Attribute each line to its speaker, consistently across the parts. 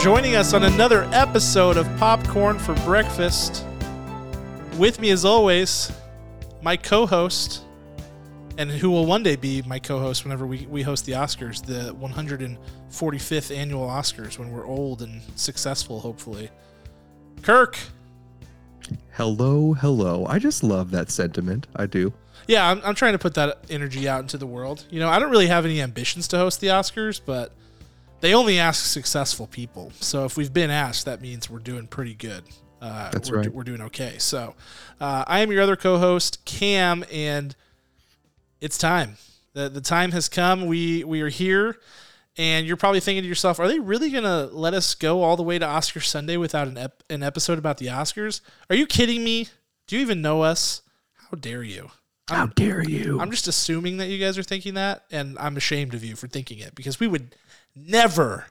Speaker 1: joining us on another episode of Popcorn for Breakfast. With me, as always, my co host, and who will one day be my co host whenever we, we host the Oscars, the 145th annual Oscars, when we're old and successful, hopefully. Kirk.
Speaker 2: Hello, hello. I just love that sentiment. I do.
Speaker 1: Yeah, I'm, I'm trying to put that energy out into the world. You know, I don't really have any ambitions to host the Oscars, but they only ask successful people. So if we've been asked, that means we're doing pretty good. Uh,
Speaker 2: That's
Speaker 1: we're,
Speaker 2: right.
Speaker 1: We're doing okay. So uh, I am your other co-host, Cam, and it's time. the The time has come. We we are here, and you're probably thinking to yourself, "Are they really gonna let us go all the way to Oscar Sunday without an ep- an episode about the Oscars? Are you kidding me? Do you even know us? How dare you?"
Speaker 2: How dare you?
Speaker 1: I'm just assuming that you guys are thinking that, and I'm ashamed of you for thinking it because we would never,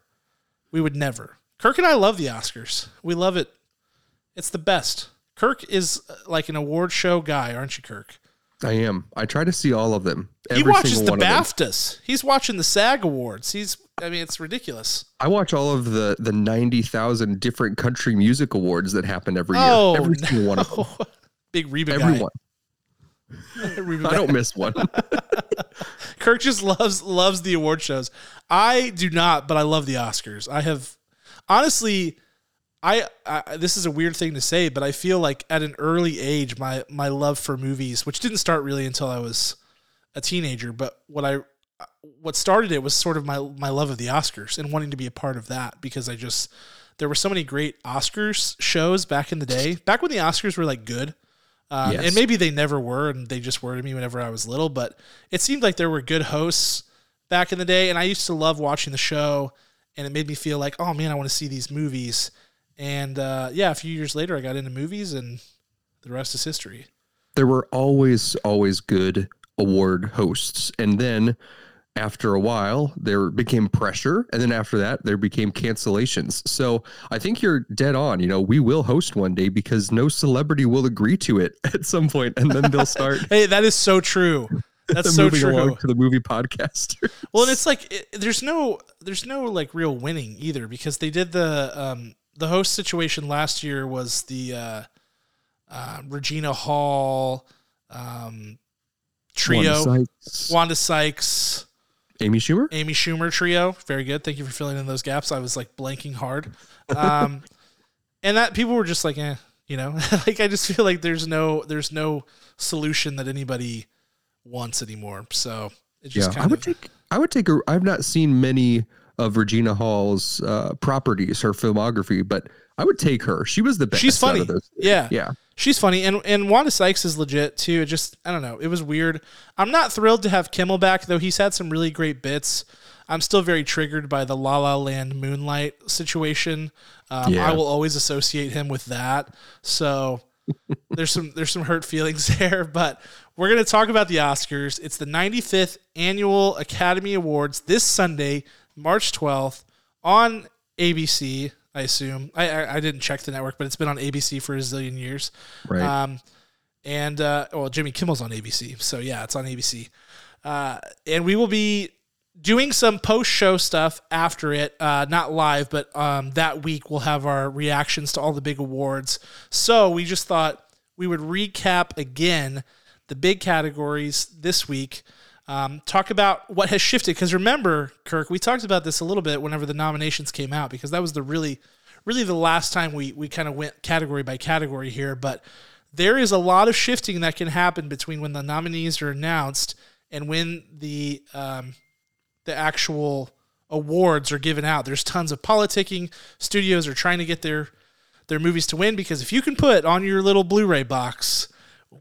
Speaker 1: we would never. Kirk and I love the Oscars. We love it. It's the best. Kirk is uh, like an award show guy, aren't you, Kirk?
Speaker 2: I am. I try to see all of them.
Speaker 1: he watches the
Speaker 2: one of them.
Speaker 1: BAFTAs. He's watching the SAG Awards. He's, I mean, it's ridiculous.
Speaker 2: I watch all of the the ninety thousand different country music awards that happen every year.
Speaker 1: Oh,
Speaker 2: every single one of them.
Speaker 1: Big Reba
Speaker 2: Everyone.
Speaker 1: guy.
Speaker 2: I don't miss one.
Speaker 1: Kirk just loves loves the award shows. I do not, but I love the Oscars. I have honestly, I, I this is a weird thing to say, but I feel like at an early age, my my love for movies, which didn't start really until I was a teenager, but what I what started it was sort of my my love of the Oscars and wanting to be a part of that because I just there were so many great Oscars shows back in the day, back when the Oscars were like good. Uh,
Speaker 2: Yes.
Speaker 1: And maybe they never were, and they just were to me whenever I was little. But it seemed like there were good hosts back in the day, and I used to love watching the show, and it made me feel like, oh man, I want to see these movies. And uh, yeah, a few years later, I got into movies, and the rest is history.
Speaker 2: there were always always good award hosts, and then after a while there became pressure and then after that there became cancellations. So i think you're dead on you know we will host one day because no celebrity will agree to it at some point and then they'll start
Speaker 1: Hey, that is so true. That's so
Speaker 2: moving
Speaker 1: true.
Speaker 2: along to the movie podcast
Speaker 1: Well, and it's like it, there's no there's no like real winning either because they did the um the host situation last year was the uh, uh Regina Hall um trio.
Speaker 2: Wanda Sykes,
Speaker 1: Wanda Sykes
Speaker 2: amy schumer?
Speaker 1: Amy Schumer trio. Very good. Thank you for filling in those gaps. I was like blanking hard. Um and that people were just like eh you know? Like I just feel like there's no there's no solution that anybody wants anymore. So it just
Speaker 2: yeah
Speaker 1: kind
Speaker 2: i would
Speaker 1: of
Speaker 2: take i would take a i've not seen many of regina hall's uh properties her filmography but i would take her she was the best
Speaker 1: she's funny
Speaker 2: of those
Speaker 1: yeah
Speaker 2: yeah
Speaker 1: She's funny, and and Wanda Sykes is legit too. It just I don't know. It was weird. I'm not thrilled to have Kimmel back though. He's had some really great bits. I'm still very triggered by the La La Land Moonlight situation. Um,
Speaker 2: Yeah.
Speaker 1: I will always associate him with that. So there's some there's some hurt feelings there. But we're gonna talk about the Oscars. It's the 95th annual Academy Awards this Sunday, March 12th on ABC. I assume I, I I didn't check the network, but it's been on ABC for a zillion years.
Speaker 2: right
Speaker 1: Um, and uh, well, Jimmy Kimmel's on ABC, so yeah, it's on ABC. Uh, and we will be doing some post-show stuff after it, uh, not live, but um, that week we'll have our reactions to all the big awards. So we just thought we would recap again the big categories this week. Um, talk about what has shifted because remember, Kirk, we talked about this a little bit whenever the nominations came out because that was the really, really the last time we we kind of went category by category here. But there is a lot of shifting that can happen between when the nominees are announced and when the um, the actual awards are given out. There's tons of politicking. Studios are trying to get their their movies to win because if you can put on your little Blu-ray box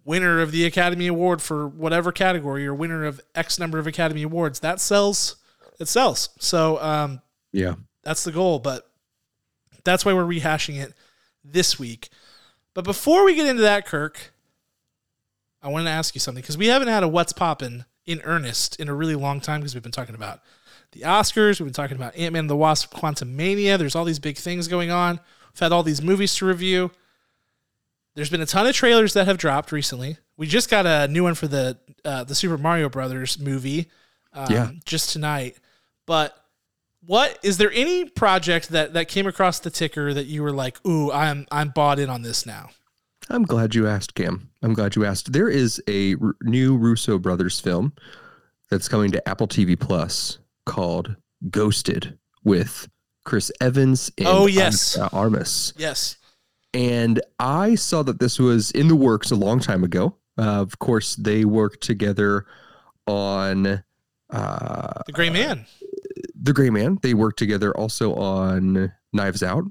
Speaker 1: winner of the Academy Award for whatever category or winner of X number of Academy Awards, that sells. It sells. So um,
Speaker 2: yeah
Speaker 1: that's the goal, but that's why we're rehashing it this week. But before we get into that, Kirk, I wanted to ask you something because we haven't had a What's Poppin' in earnest in a really long time because we've been talking about the Oscars, we've been talking about Ant Man and the Wasp, Quantumania. There's all these big things going on. We've had all these movies to review. There's been a ton of trailers that have dropped recently. We just got a new one for the uh, the Super Mario Brothers movie um,
Speaker 2: Yeah.
Speaker 1: just tonight. But what is there any project that that came across the ticker that you were like, "Ooh, I'm I'm bought in on this now."
Speaker 2: I'm glad you asked, Cam. I'm glad you asked. There is a r- new Russo brothers film that's coming to Apple TV Plus called Ghosted with Chris Evans and
Speaker 1: Oh, yes.
Speaker 2: Ana Armas.
Speaker 1: Yes.
Speaker 2: And I saw that this was in the works a long time ago. Uh, of course, they worked together on uh,
Speaker 1: The Gray Man.
Speaker 2: The Gray Man. They worked together also on Knives Out,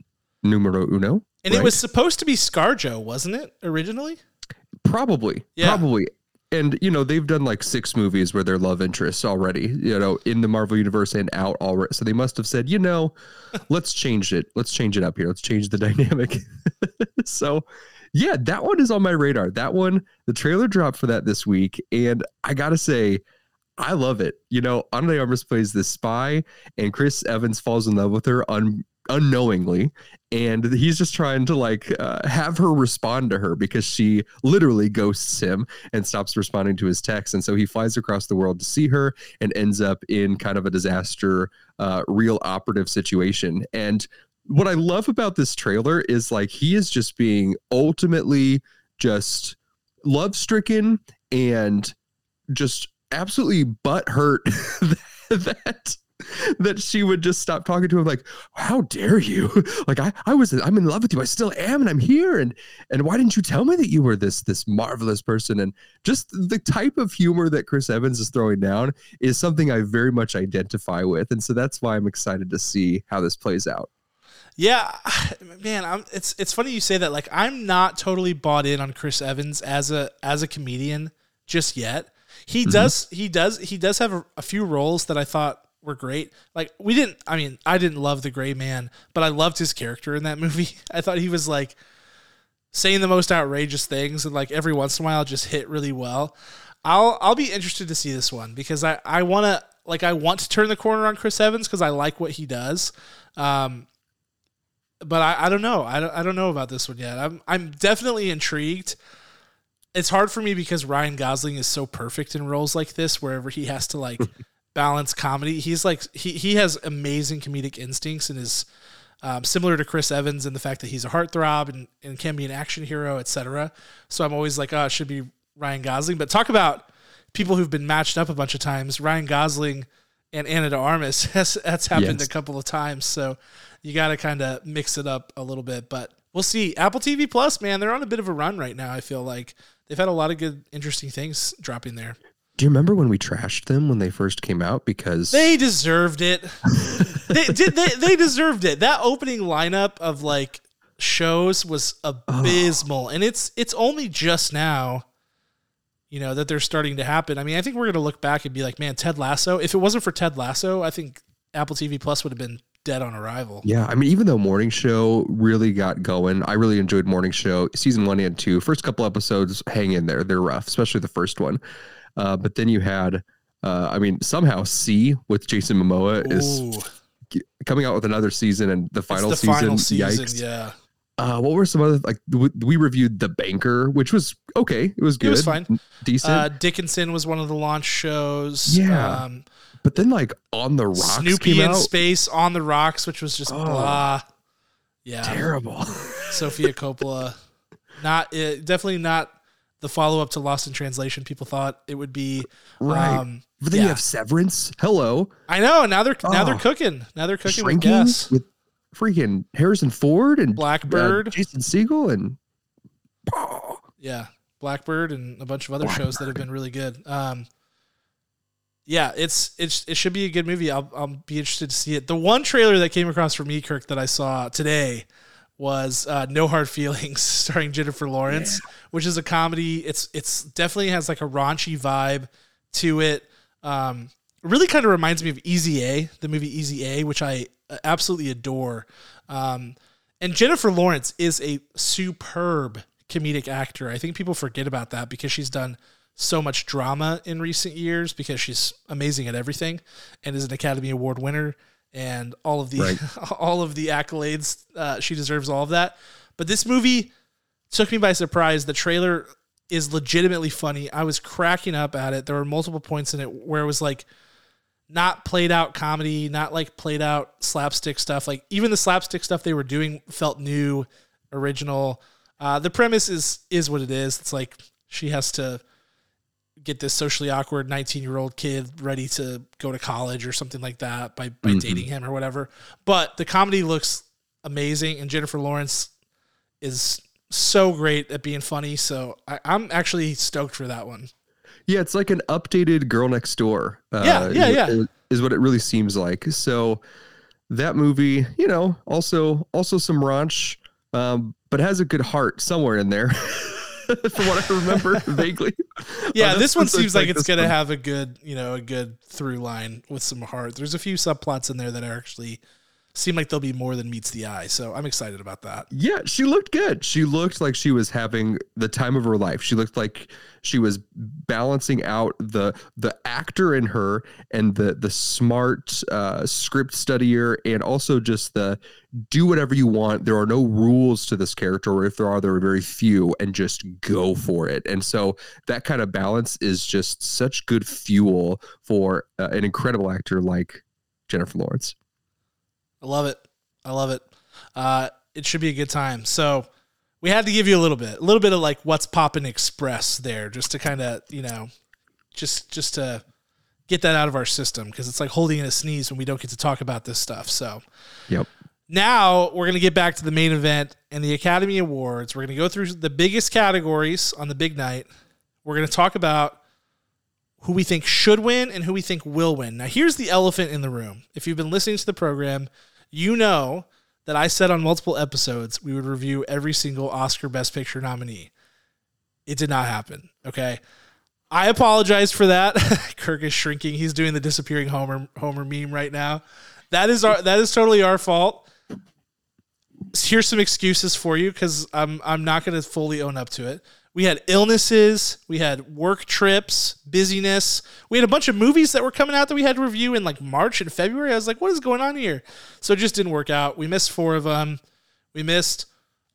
Speaker 2: numero uno.
Speaker 1: And it
Speaker 2: right?
Speaker 1: was supposed to be ScarJo, wasn't it, originally?
Speaker 2: Probably.
Speaker 1: Yeah.
Speaker 2: Probably. And you know, they've done like six movies where they're love interests already, you know, in the Marvel universe and out already. So they must have said, you know, let's change it. Let's change it up here. Let's change the dynamic. so yeah, that one is on my radar. That one, the trailer dropped for that this week. And I gotta say, I love it. You know, Ana de Armas plays this spy, and Chris Evans falls in love with her un- unknowingly, and he's just trying to like uh, have her respond to her because she literally ghosts him and stops responding to his texts, and so he flies across the world to see her and ends up in kind of a disaster, uh, real operative situation. And what I love about this trailer is like he is just being ultimately just love stricken and just absolutely butt hurt that that she would just stop talking to him like how dare you? Like i i was i'm in love with you. I still am and i'm here. And and why didn't you tell me that you were this this marvelous person? And just the type of humor that chris evans is throwing down is something i very much identify with. And so that's why i'm excited to see how this plays out.
Speaker 1: Yeah, man, I'm, it's it's funny you say that. Like, I'm not totally bought in on Chris Evans as a as a comedian just yet. He mm-hmm. does he does he does have a, a few roles that I thought were great. Like, we didn't. I mean, I didn't love the Gray Man, but I loved his character in that movie. I thought he was like saying the most outrageous things, and like every once in a while, just hit really well. I'll I'll be interested to see this one because I I want to like I want to turn the corner on Chris Evans because I like what he does. Um, but I, I don't know. I don't, I don't know about this one yet. I'm I'm definitely intrigued. It's hard for me because Ryan Gosling is so perfect in roles like this, wherever he has to like balance comedy. He's like he he has amazing comedic instincts and is um, similar to Chris Evans in the fact that he's a heartthrob and, and can be an action hero, etc. So I'm always like, oh, it should be Ryan Gosling. But talk about people who've been matched up a bunch of times. Ryan Gosling and Ana de Armas has that's happened
Speaker 2: Yes.
Speaker 1: a couple of times. So you got to kind of mix it up a little bit. But we'll see. Apple TV Plus, man, they're on a bit of a run right now. I feel like they've had a lot of good, interesting things dropping there.
Speaker 2: Do you remember when we trashed them when they first came out because
Speaker 1: They deserved it. they did. They, they deserved it. That opening lineup of like shows was abysmal, and it's it's only just now, you know, that they're starting to happen. I mean, I think we're gonna look back and be like, man, Ted Lasso. If it wasn't for Ted Lasso, I think Apple TV Plus would have been dead on arrival.
Speaker 2: Yeah, I mean, even though Morning Show really got going, I really enjoyed Morning Show season one and two. First couple episodes, hang in there; they're rough, especially the first one. Uh, but then you had, uh, I mean, somehow See with Jason Momoa is coming out with another season, and the final
Speaker 1: the
Speaker 2: season.
Speaker 1: final season.
Speaker 2: Yikes!
Speaker 1: Yeah,
Speaker 2: Uh, what were some other like? We, we reviewed The Banker, which was okay. It was good, it
Speaker 1: was fine.
Speaker 2: decent.
Speaker 1: uh, Dickinson was one of the launch shows.
Speaker 2: Yeah.
Speaker 1: um,
Speaker 2: but then like On the Rocks
Speaker 1: Snoopy in
Speaker 2: out.
Speaker 1: space on the rocks, which was just
Speaker 2: Oh.
Speaker 1: blah. Yeah,
Speaker 2: Terrible.
Speaker 1: Sofia Coppola. Not uh, definitely not the follow up to Lost in Translation. People thought it would be.
Speaker 2: right.
Speaker 1: Um,
Speaker 2: but then
Speaker 1: yeah.
Speaker 2: you have Severance. Hello.
Speaker 1: I know. Now they're now they're
Speaker 2: Oh.
Speaker 1: cooking. Now they're cooking with gas.
Speaker 2: with freaking Harrison Ford and
Speaker 1: Blackbird.
Speaker 2: uh, Jason Segel, and oh,
Speaker 1: Yeah, Blackbird and a bunch of other shows that have been really good. Um, yeah, it's it's it should be a good movie. I'll I'll be interested to see it. The one trailer that came across for me, Kirk, that I saw today was uh, No Hard Feelings, starring Jennifer Lawrence, which is a comedy. It's it's definitely has like a raunchy vibe to it. Um, really kind of reminds me of Easy A, the movie Easy A, which I uh, absolutely adore. Um, and Jennifer Lawrence is a superb comedic actor. I think people forget about that because she's done so much drama in recent years because she's amazing at everything and is an Academy Award winner and all of the
Speaker 2: Right.
Speaker 1: all of the accolades. Uh, she deserves all of that. But this movie took me by surprise. The trailer is legitimately funny. I was cracking up at it. There were multiple points in it where it was like not played out comedy, not like played out slapstick stuff. Like even the slapstick stuff they were doing felt new, original. Uh, the premise is is what it is. It's like she has to get this socially awkward 19 year old kid ready to go to college or something like that by, by mm-hmm. dating him or whatever. But the comedy looks amazing, and Jennifer Lawrence is so great at being funny. So I, am actually stoked for that one.
Speaker 2: Yeah, it's like an updated Girl Next Door.
Speaker 1: Uh, yeah, yeah, yeah.
Speaker 2: Is what it really seems like. So that movie, you know, also also some raunch, um, but has a good heart somewhere in there. from what I remember vaguely.
Speaker 1: Yeah, this one seems like, like it's gonna one. have a good, you know, a good through line with some heart. There's a few subplots in there that are actually seem like there'll be more than meets the eye. So I'm excited about that.
Speaker 2: Yeah, she looked good. She looked like she was having the time of her life. She looked like she was balancing out the the actor in her and the the smart uh, script studier and also just the do whatever you want. There are no rules to this character, or if there are, there are very few, and just go for it. And so that kind of balance is just such good fuel for uh, an incredible actor like Jennifer Lawrence.
Speaker 1: I love it. I love it. Uh, it should be a good time. So we had to give you a little bit, a little bit of like what's popping express there, just to kind of you know, just just to get that out of our system because it's like holding in a sneeze when we don't get to talk about this stuff. So,
Speaker 2: yep.
Speaker 1: Now we're gonna get back to the main event and the Academy Awards. We're gonna go through the biggest categories on the big night. We're gonna talk about who we think should win and who we think will win. Now, here's the elephant in the room. If you've been listening to the program, you know that I said on multiple episodes we would review every single Oscar Best Picture nominee. It did not happen. Okay. I apologize for that. Kirk is shrinking. He's doing the disappearing Homer Homer meme right now. That is our that is totally our fault. Here's some excuses for you because I'm I'm not going to fully own up to it. We had illnesses, we had work trips, busyness. We had a bunch of movies that were coming out that we had to review in like March and February. I was like, what is going on here? So it just didn't work out. We missed four of them. We missed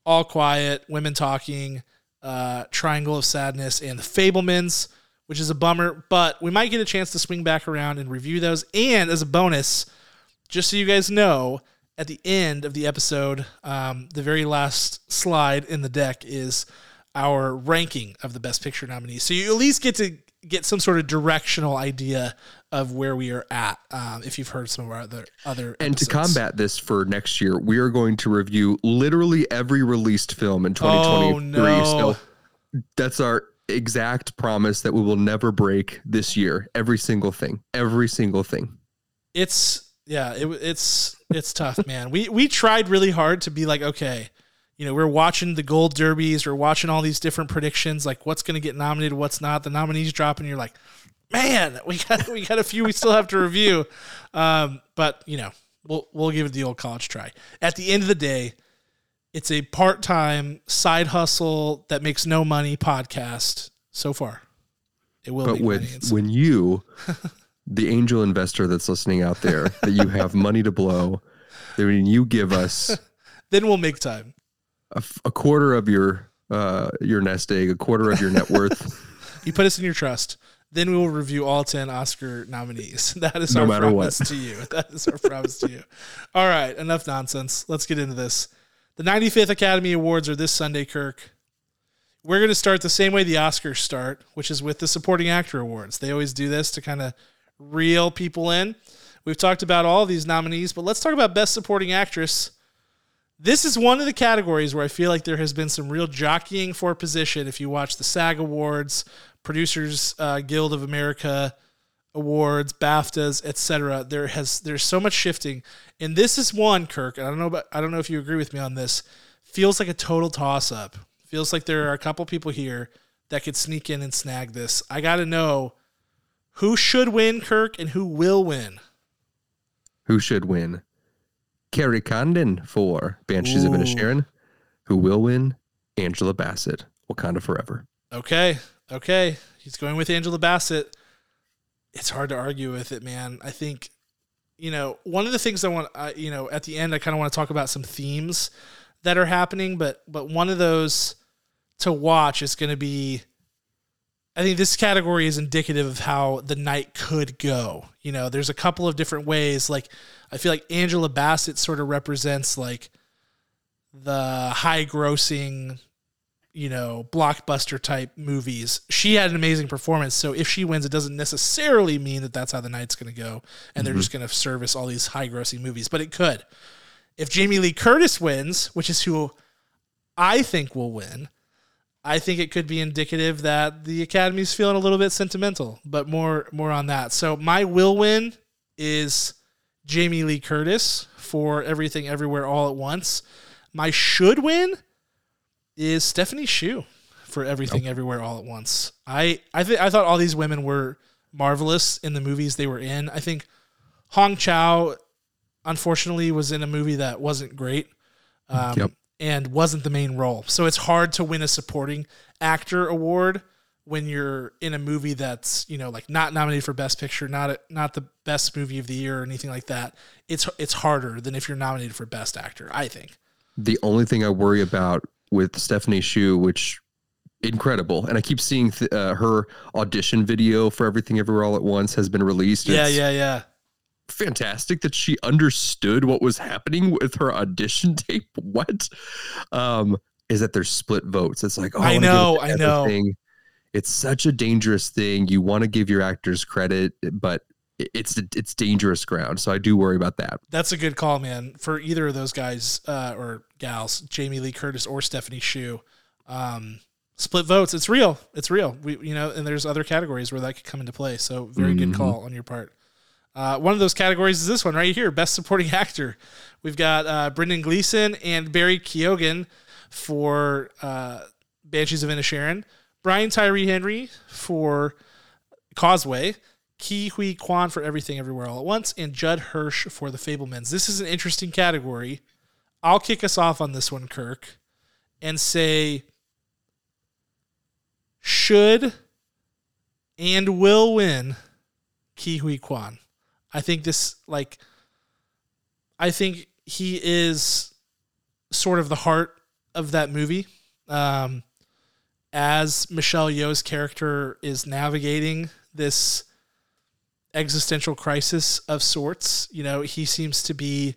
Speaker 1: All Quiet, Women Talking, uh, Triangle of Sadness, and The Fabelmans, which is a bummer, but we might get a chance to swing back around and review those. And as a bonus, just so you guys know, at the end of the episode, um, the very last slide in the deck is our ranking of the best picture nominees. So you at least get to get some sort of directional idea of where we are at um, if you've heard some of our other other
Speaker 2: and episodes. to combat this for next year we are going to review literally every released film in 2023 oh, no. so that's our exact promise that we will never break this year every single thing every single thing
Speaker 1: it's yeah it, it's it's tough man we we tried really hard to be like okay you know, we're watching the gold derbies, we're watching all these different predictions, like what's going to get nominated, what's not. The nominees drop, and you're like, man, we got we got a few we still have to review. Um, but you know, we'll we'll give it the old college try. At the end of the day, it's a part time side hustle that makes no money podcast so far. It will.
Speaker 2: But with when you, the angel investor that's listening out there, that you have money to blow, that when you give us,
Speaker 1: then we'll make time
Speaker 2: a, a quarter of your uh, your nest egg, a quarter of your net worth.
Speaker 1: you put us in your trust. Then we will review all 10 Oscar nominees. That is no our promise what. to you. That is our promise to you. All right, enough nonsense. Let's get into this. The 95th Academy Awards are this Sunday, Kirk. We're going to start the same way the Oscars start, which is with the Supporting Actor Awards. They always do this to kind of reel people in. We've talked about all these nominees, but let's talk about Best Supporting Actress. This is one of the categories where I feel like there has been some real jockeying for position. If you watch the SAG Awards, Producers uh, Guild of America awards, BAFTAs, etc., there has there's so much shifting, and this is one, Kirk. And I don't know, about, I don't know if you agree with me on this. Feels like a total toss up. Feels like there are a couple people here that could sneak in and snag this. I got to know who should win, Kirk, and who will win.
Speaker 2: Who should win? Kerry Condon for Banshees Ooh. of Inisherin, who will win Angela Bassett, Wakanda Forever.
Speaker 1: Okay, okay, he's going with Angela Bassett. It's hard to argue with it, man. I think, you know, one of the things I want, uh, you know, at the end, I kind of want to talk about some themes that are happening, but but one of those to watch is going to be I think this category is indicative of how the night could go. You know, there's a couple of different ways. Like, I feel like Angela Bassett sort of represents like the high grossing, you know, blockbuster type movies. She had an amazing performance. So if she wins, it doesn't necessarily mean that that's how the night's going to go and they're mm-hmm. just going to service all these high grossing movies, but it could. If Jamie Lee Curtis wins, which is who I think will win, I think it could be indicative that the Academy's feeling a little bit sentimental, but more more on that. So my will win is Jamie Lee Curtis for Everything Everywhere All at Once. My should win is Stephanie Hsu for Everything Everywhere All at Once. I I think I thought all these women were marvelous in the movies they were in. I think Hong Chau unfortunately was in a movie that wasn't great. Um,
Speaker 2: Yep.
Speaker 1: and wasn't the main role. So it's hard to win a supporting actor award when you're in a movie that's, you know, like not nominated for best picture, not a, not the best movie of the year or anything like that. It's it's harder than if you're nominated for best actor, I think.
Speaker 2: The only thing I worry about with Stephanie Hsu, which incredible, and I keep seeing th- uh, her audition video for Everything Everywhere All at Once has been released.
Speaker 1: Yeah,
Speaker 2: It's
Speaker 1: yeah, yeah.
Speaker 2: fantastic that she understood what was happening with her audition tape. What? Um, is that there's split votes? It's like, oh,
Speaker 1: I
Speaker 2: it
Speaker 1: know, I know.
Speaker 2: It's such a dangerous thing. You want to give your actors credit, but it's it's dangerous ground. So I do worry about that.
Speaker 1: That's a good call, man. For either of those guys uh, or gals, Jamie Lee Curtis or Stephanie Hsu, um, split votes. It's real. It's real. We, you know, and there's other categories where that could come into play. So very good
Speaker 2: Mhm.
Speaker 1: call on your part. Uh, one of those categories is this one right here, Best Supporting Actor. We've got uh, Brendan Gleeson and Barry Keoghan for uh, Banshees of Inisherin, Brian Tyree Henry for Causeway, Ke Huy Quan for Everything Everywhere All at Once, and Judd Hirsch for The Fabelmans. This is an interesting category. I'll kick us off on this one, Kirk, and say should and will win Ke Huy Quan. I think this like I think he is sort of the heart of that movie. Um, as Michelle Yeoh's character is navigating this existential crisis of sorts, you know, he seems to be,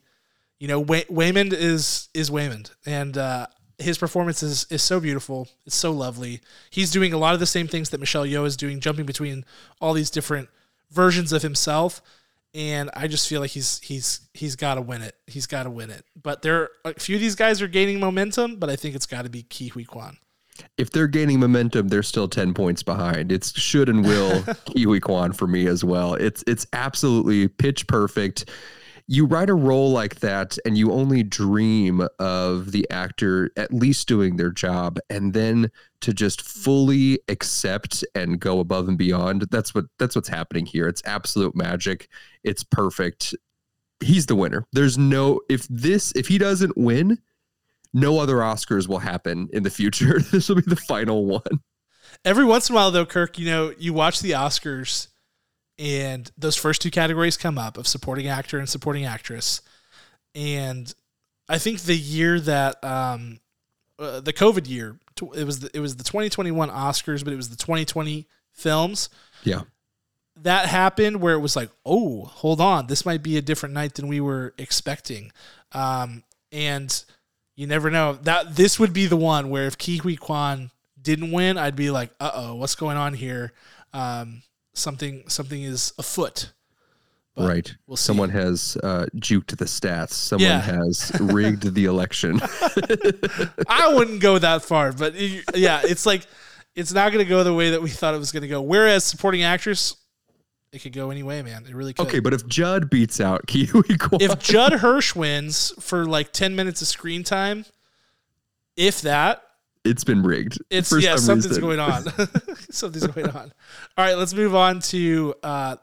Speaker 1: you know, Way- Waymond is is Waymond, and uh, his performance is is so beautiful. It's so lovely. He's doing a lot of the same things that Michelle Yeoh is doing, jumping between all these different versions of himself. And I just feel like he's he's he's got to win it. He's got to win it. But there, are, a few of these guys are gaining momentum, but I think it's got to be Ke Huy Quan.
Speaker 2: If they're gaining momentum, they're still ten points behind. It's should and will Ke Huy Quan for me as well. It's it's absolutely pitch perfect. You write a role like that, and you only dream of the actor at least doing their job, and then to just fully accept and go above and beyond. That's what that's what's happening here. It's absolute magic. It's perfect. He's the winner. There's no if this if he doesn't win, no other Oscars will happen in the future. this will be the final one.
Speaker 1: Every once in a while, though, Kirk, you know, you watch the Oscars and those first two categories come up of supporting actor and supporting actress. And I think the year that um, uh, the COVID year, it was the, it was the 2021 Oscars, but it was the 2020 films.
Speaker 2: Yeah.
Speaker 1: That happened where it was like, oh, hold on, this might be a different night than we were expecting. Um, and you never know that this would be the one where if Ke Huy Quan didn't win, I'd be like, uh oh, what's going on here? Um, something something is afoot. But
Speaker 2: right.
Speaker 1: We'll.
Speaker 2: Someone has uh, juked the stats. Someone
Speaker 1: Yeah.
Speaker 2: has rigged the election.
Speaker 1: I wouldn't go that far, but it- yeah, it's like it's not going to go the way that we thought it was going to go. Whereas supporting actress, it could go any way, man. It really could.
Speaker 2: okay, but if Judd beats out Ke Huy Quan,
Speaker 1: if Judd Hirsch wins for like ten minutes of screen time, if that,
Speaker 2: it's been rigged.
Speaker 1: It's
Speaker 2: for
Speaker 1: yeah,
Speaker 2: some
Speaker 1: something's
Speaker 2: reason.
Speaker 1: going on. something's going on. All right, let's move on to uh,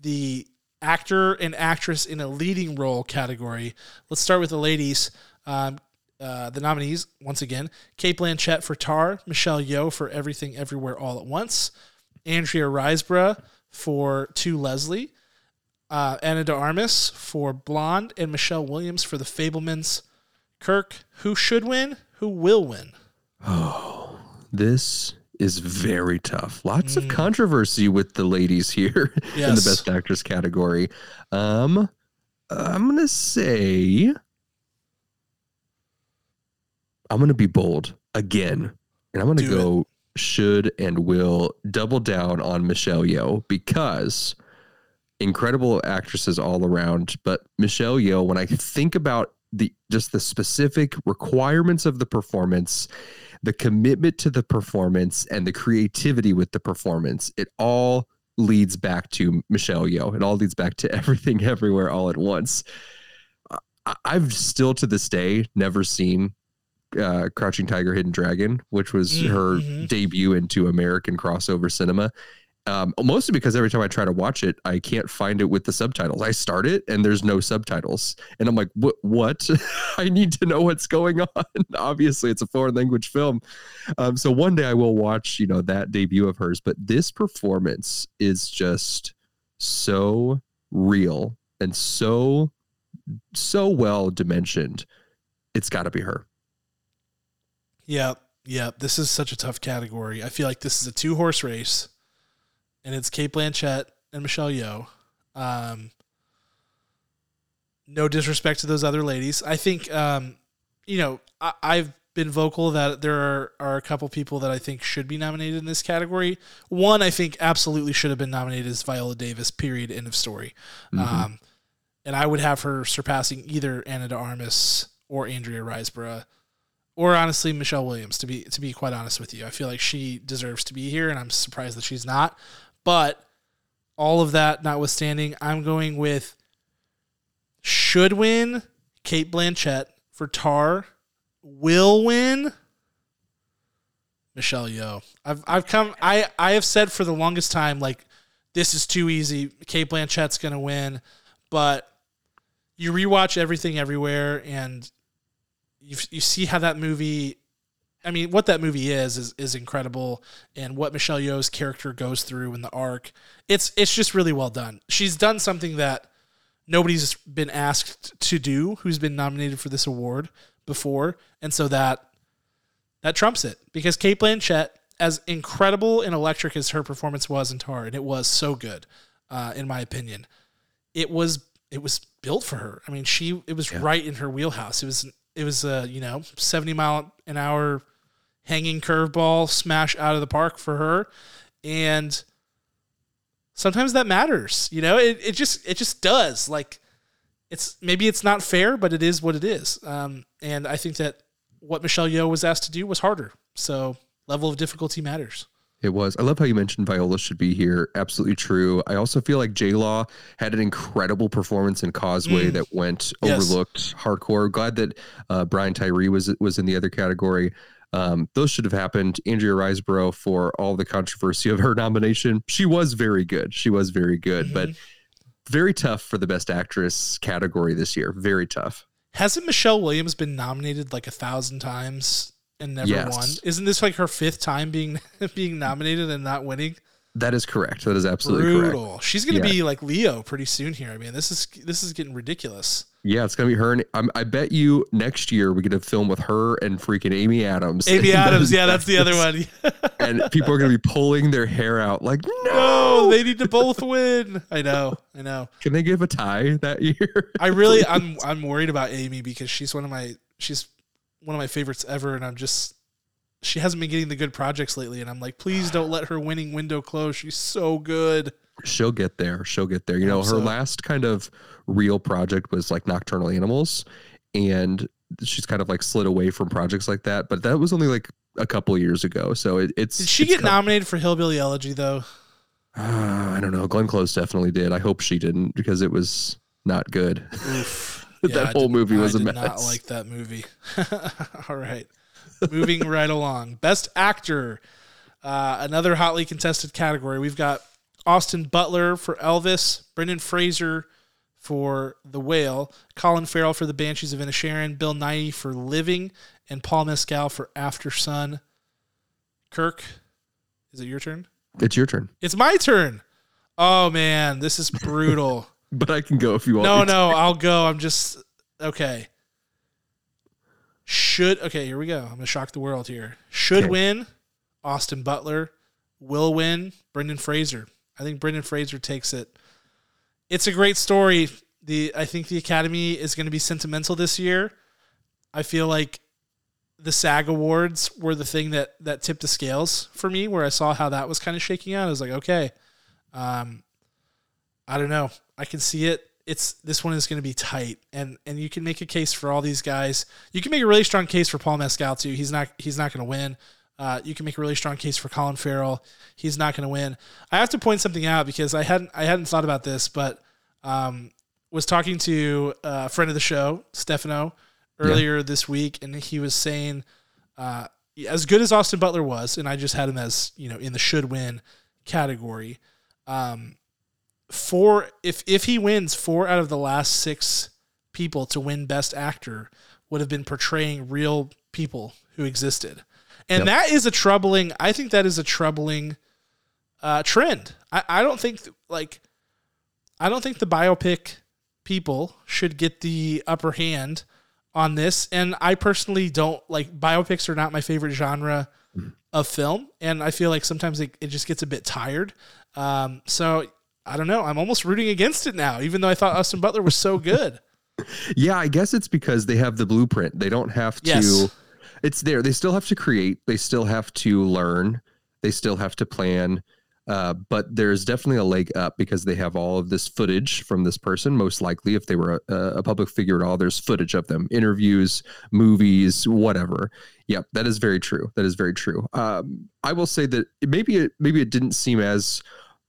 Speaker 1: the actor and actress in a leading role category. Let's start with the ladies. Um, uh, the nominees once again: Cate Blanchett for Tar, Michelle Yeoh for Everything Everywhere All at Once, Andrea Riseborough for To Leslie, uh, Ana de Armas for Blonde, and Michelle Williams for The Fabelmans. Kirk, who should win? Who will win?
Speaker 2: Oh, this is very tough. Lots of
Speaker 1: Mm.
Speaker 2: controversy with the ladies here in the best actress category. Um, I'm gonna say I'm gonna be bold again, and I'm gonna
Speaker 1: Do
Speaker 2: go should and will double down on Michelle Yeoh because incredible actresses all around. But Michelle Yeoh, when I think about the just the specific requirements of the performance, the commitment to the performance, and the creativity with the performance, it all leads back to Michelle Yeoh. It all leads back to everything, everywhere, all at once. I've still to this day never seen uh, Crouching Tiger, Hidden Dragon, which was
Speaker 1: Mm,
Speaker 2: her
Speaker 1: mhm.
Speaker 2: debut into American crossover cinema. Um, mostly because every time I try to watch it, I can't find it with the subtitles. I start it and there's no subtitles, and I'm like, "What? What? I need to know what's going on." Obviously, it's a foreign language film, um, so one day I will watch, you know, that debut of hers. But this performance is just so real and so so well dimensioned. It's got to be her.
Speaker 1: Yep, yep. This is such a tough category. I feel like this is a two horse race, and it's Cate Blanchett and Michelle Yeoh. Um, no disrespect to those other ladies. I think, um, you know, I, I've been vocal that there are, are a couple people that I think should be nominated in this category. One, I think, absolutely should have been nominated is Viola Davis. Period. End of story.
Speaker 2: Mhm.
Speaker 1: Um, and I would have her surpassing either Ana de Armas or Andrea Riseborough, or honestly Michelle Williams. To be to be quite honest with you, I feel like she deserves to be here, and I'm surprised that she's not. But all of that notwithstanding, I'm going with should win Cate Blanchett for Tar, will win Michelle Yeoh. I've I've come I I have said for the longest time like this is too easy. Cate Blanchett's gonna win, but you rewatch everything everywhere and you you see how that movie I mean what that movie is is is incredible and what Michelle Yeoh's character goes through in the arc. It's it's just really well done. She's done something that nobody's been asked to do who's been nominated for this award before and so that that trumps it because Cate Blanchett as incredible and electric as her performance was in Tar and it was so good uh, in my opinion it was it was built for her I mean she it was
Speaker 2: Yeah.
Speaker 1: right in her wheelhouse it was it was a you know 70 mile an hour hanging curveball smash out of the park for her. And sometimes that matters you know it, it just it just does. Like it's maybe it's not fair but it is what it is. Um, and i think that what michelle yeoh was asked to do was harder. So level of difficulty matters
Speaker 2: It was. I love how you mentioned Viola should be here. Absolutely true. I also feel like J Law had an incredible performance in Causeway
Speaker 1: Mm.
Speaker 2: that went
Speaker 1: Yes.
Speaker 2: overlooked. Hardcore. Glad that uh, Brian Tyree was was in the other category. Um, those should have happened. Andrea Riseborough for all the controversy of her nomination. She was very good. She was very good, but
Speaker 1: Mhm.
Speaker 2: very tough for the best actress category this year. Very tough.
Speaker 1: hasn't michelle williams been nominated like a thousand times and never
Speaker 2: Yes.
Speaker 1: won isn't this like her fifth time being being nominated and not winning
Speaker 2: That is correct. That is absolutely correct.
Speaker 1: brutal she's gonna
Speaker 2: Yeah.
Speaker 1: be like leo pretty soon here i mean this is this is getting ridiculous
Speaker 2: Yeah, it's gonna be her. And I'm, I bet you next year we get a film with her and freaking Amy Adams.
Speaker 1: amy adams yeah that's the other one
Speaker 2: and people are going to be pulling their hair out like, no,
Speaker 1: no they need to both win i know i know
Speaker 2: can they give a tie that year?
Speaker 1: I really I'm I'm worried about Amy because she's one of my she's one of my favorites ever and I'm just she hasn't been getting the good projects lately and I'm like please don't let her winning window close. She's so good.
Speaker 2: She'll get there. She'll get there. You know, her
Speaker 1: so.
Speaker 2: last kind of real project was like Nocturnal Animals, and she's kind of like slid away from projects like that. But that was only like a couple years ago. So it, it's.
Speaker 1: Did she
Speaker 2: it's
Speaker 1: get nominated for Hillbilly Elegy though?
Speaker 2: Uh, I don't know. Glenn Close definitely did. I hope she didn't because it was not good. That
Speaker 1: I
Speaker 2: whole movie was
Speaker 1: I
Speaker 2: a
Speaker 1: did Not like that movie. All right, moving right along. Best actor, uh, another hotly contested category. We've got Austin Butler for Elvis, Brendan Fraser for The Whale, Colin Farrell for The Banshees of Inisherin, Bill Nighy for Living, and Paul Mescal for Aftersun. Kirk, is it your turn?
Speaker 2: It's your turn,
Speaker 1: It's my turn. Oh man, this is brutal.
Speaker 2: But I can go if you want.
Speaker 1: No, no, I'll go. I'm just okay. Should okay, here we go. I'm gonna shock the world here. Should
Speaker 2: Okay.
Speaker 1: win Austin Butler will win. Brendan Fraser. I think Brendan Fraser takes it. It's a great story. The I think the Academy is going to be sentimental this year. I feel like the SAG Awards were the thing that that tipped the scales for me, where I saw how that was kind of shaking out. I was like, okay, um, I don't know. I can see it. It's this one is going to be tight, and and you can make a case for all these guys. You can make a really strong case for Paul Mescal too. He's not he's not going to win. Uh, you can make a really strong case for Colin Farrell. He's not going to win. I have to point something out because I hadn't I hadn't thought about this, but um, was talking to a friend of the show, Stefano, earlier yeah. this week, and he was saying, uh, as good as Austin Butler was, and I just had him as you know in the should win category. Um, four if if he wins four out of the last six people to win Best Actor would have been portraying real people who existed, and yep. that is a troubling. I think that is a troubling uh, trend. I, I don't think like I don't think the biopic people should get the upper hand on this. And I personally don't like biopics are not my favorite genre of film. And I feel like sometimes it, it just gets a bit tired. Um, so I don't know. I'm almost rooting against it now, even though I thought Austin Butler was so good.
Speaker 2: yeah, I guess it's because they have the blueprint. They don't have to. Yes. It's there. They still have to create. They still have to learn. They still have to plan. Uh, but there's definitely a leg up because they have all of this footage from this person. Most likely, if they were a, a public figure at all, there's footage of them, interviews, movies, whatever. Yep, that is very true. That is very true. Um, I will say that maybe it maybe it didn't seem as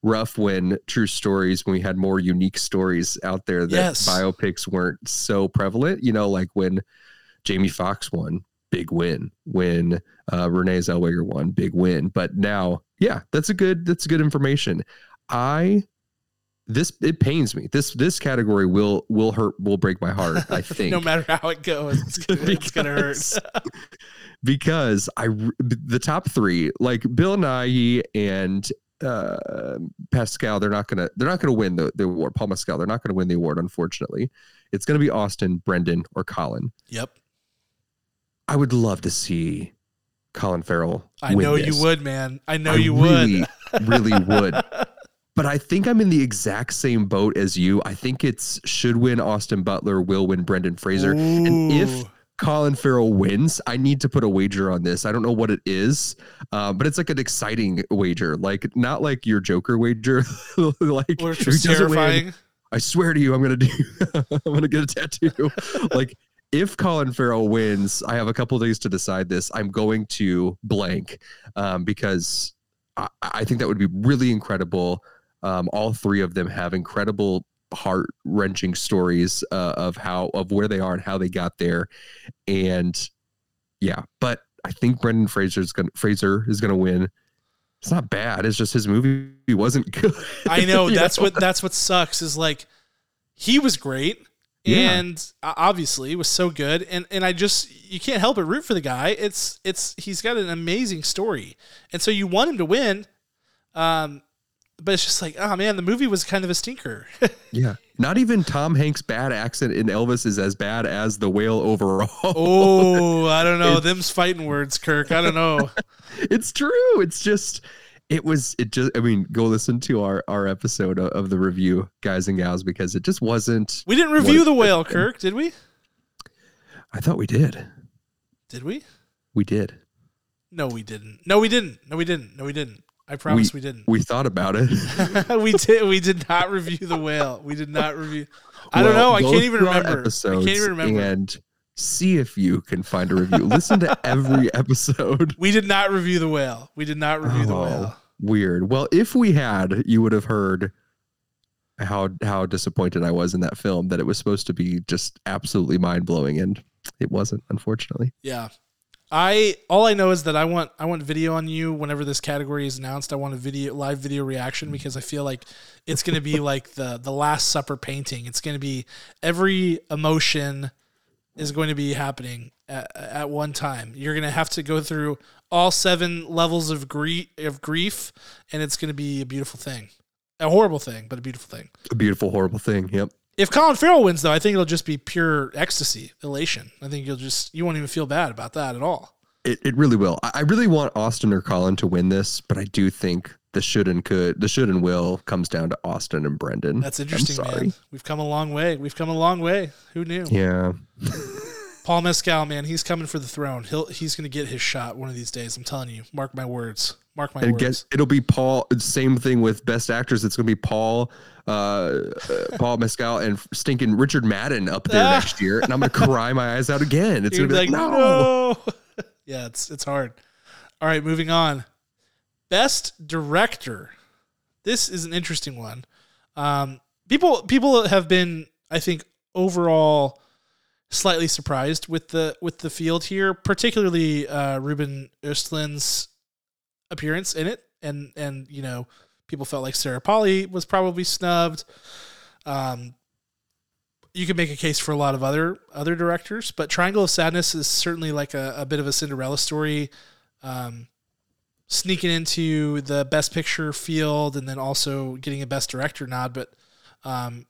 Speaker 2: rough when true stories when we had more unique stories out there that yes. biopics weren't so prevalent. You know, like when Jamie Foxx won, big win. When uh, Renee Zellweger won, big win. But now yeah, that's a good that's good information. I this it pains me. This this category will will hurt will break my heart. I think
Speaker 1: no matter how it goes, it's gonna, because, it's gonna hurt.
Speaker 2: because I the top three like Bill Nighy and uh, Pascal, they're not gonna they're not gonna win the, the award. Paul Mescal, they're not gonna win the award. Unfortunately, it's gonna be Austin, Brendan, or Colin.
Speaker 1: Yep.
Speaker 2: I would love to see Colin Farrell.
Speaker 1: I know
Speaker 2: this.
Speaker 1: you would, man. I know I you really,
Speaker 2: would. really would. But I think I'm in the exact same boat as you. I think it's should win Austin Butler, will win Brendan Fraser. Ooh. And if Colin Farrell wins, I need to put a wager on this. I don't know what it is, uh, but it's like an exciting wager, like not like your Joker wager, like
Speaker 1: Which was terrifying.
Speaker 2: Win, I swear to you, I'm gonna do. I'm gonna get a tattoo. like if Colin Farrell wins, I have a couple days to decide this. I'm going to blank um, because I, I, think that would be really incredible. Um, all three of them have incredible, heart wrenching stories uh, of how of where they are and how they got there, and yeah. But I think Brendan Fraser's gonna Fraser is gonna win. It's not bad. It's just his movie wasn't good.
Speaker 1: I know that's know? what that's what sucks. Is like he was great yeah. and obviously was so good and and I just you can't help but root for the guy it's it's he's got an amazing story and so you want him to win um but it's just like oh man the movie was kind of a stinker.
Speaker 2: Yeah. Not even Tom Hanks bad accent in Elvis is as bad as the whale overall.
Speaker 1: Oh I don't know. Them's fighting words Kirk. I don't know.
Speaker 2: It's true. It's just it was it just i mean go listen to our our episode of, of, the review guys and gals because it just wasn't
Speaker 1: we didn't review the whale kirk did we?
Speaker 2: I thought we did.
Speaker 1: Did we?
Speaker 2: We did.
Speaker 1: No we didn't. No we didn't. No we didn't. No we didn't i promise we, we didn't
Speaker 2: we thought about it
Speaker 1: we did we did not review the whale we did not review i well, don't know i can't even remember i can't even remember
Speaker 2: and see if you can find a review. Listen to every episode.
Speaker 1: We did not review the whale. We did not review oh, the whale.
Speaker 2: Weird. Well, if we had, you would have heard how how disappointed I was in that film that it was supposed to be just absolutely mind blowing and it wasn't, unfortunately.
Speaker 1: Yeah. I all I know is that I want I want video on you whenever this category is announced. I want a video live video reaction mm-hmm. because I feel like it's going to be like the the last supper painting. It's going to be every emotion is going to be happening at, at one time. You're going to have to go through all seven levels of grief, of grief, and it's going to be a beautiful thing. A horrible thing, but a beautiful thing.
Speaker 2: A beautiful, horrible thing. Yep.
Speaker 1: If Colin Farrell wins, though, I think it'll just be pure ecstasy, elation. I think you'll just you won't even feel bad about that at all.
Speaker 2: It, it really will. I, I really want Austin or Colin to win this, but I do think the should and could, the should and will comes down to Austin and Brendan.
Speaker 1: That's interesting, man. We've come a long way. We've come a long way. Who knew?
Speaker 2: Yeah.
Speaker 1: Paul Mescal, man, he's coming for the throne. He'll he's going to get his shot one of these days. I'm telling you. Mark my words. Mark my
Speaker 2: And
Speaker 1: words.
Speaker 2: guess it'll be Paul. Same thing with best actors. It's going to be Paul, uh, uh, Paul Mescal, and stinking Richard Madden up there
Speaker 1: Ah.
Speaker 2: next year, and I'm going to cry my eyes out again. It's going to be like, no.
Speaker 1: no. yeah, it's it's hard. All right, moving on. Best director. This is an interesting one. Um, people people have been, I think, overall slightly surprised with the with the field here, particularly uh, Ruben Östlund's appearance in it, and and you know people felt like Sarah Polley was probably snubbed. Um, you could make a case for a lot of other other directors, but Triangle of Sadness is certainly like a, a bit of a Cinderella story, um, sneaking into the Best Picture field and then also getting a Best Director nod. But um,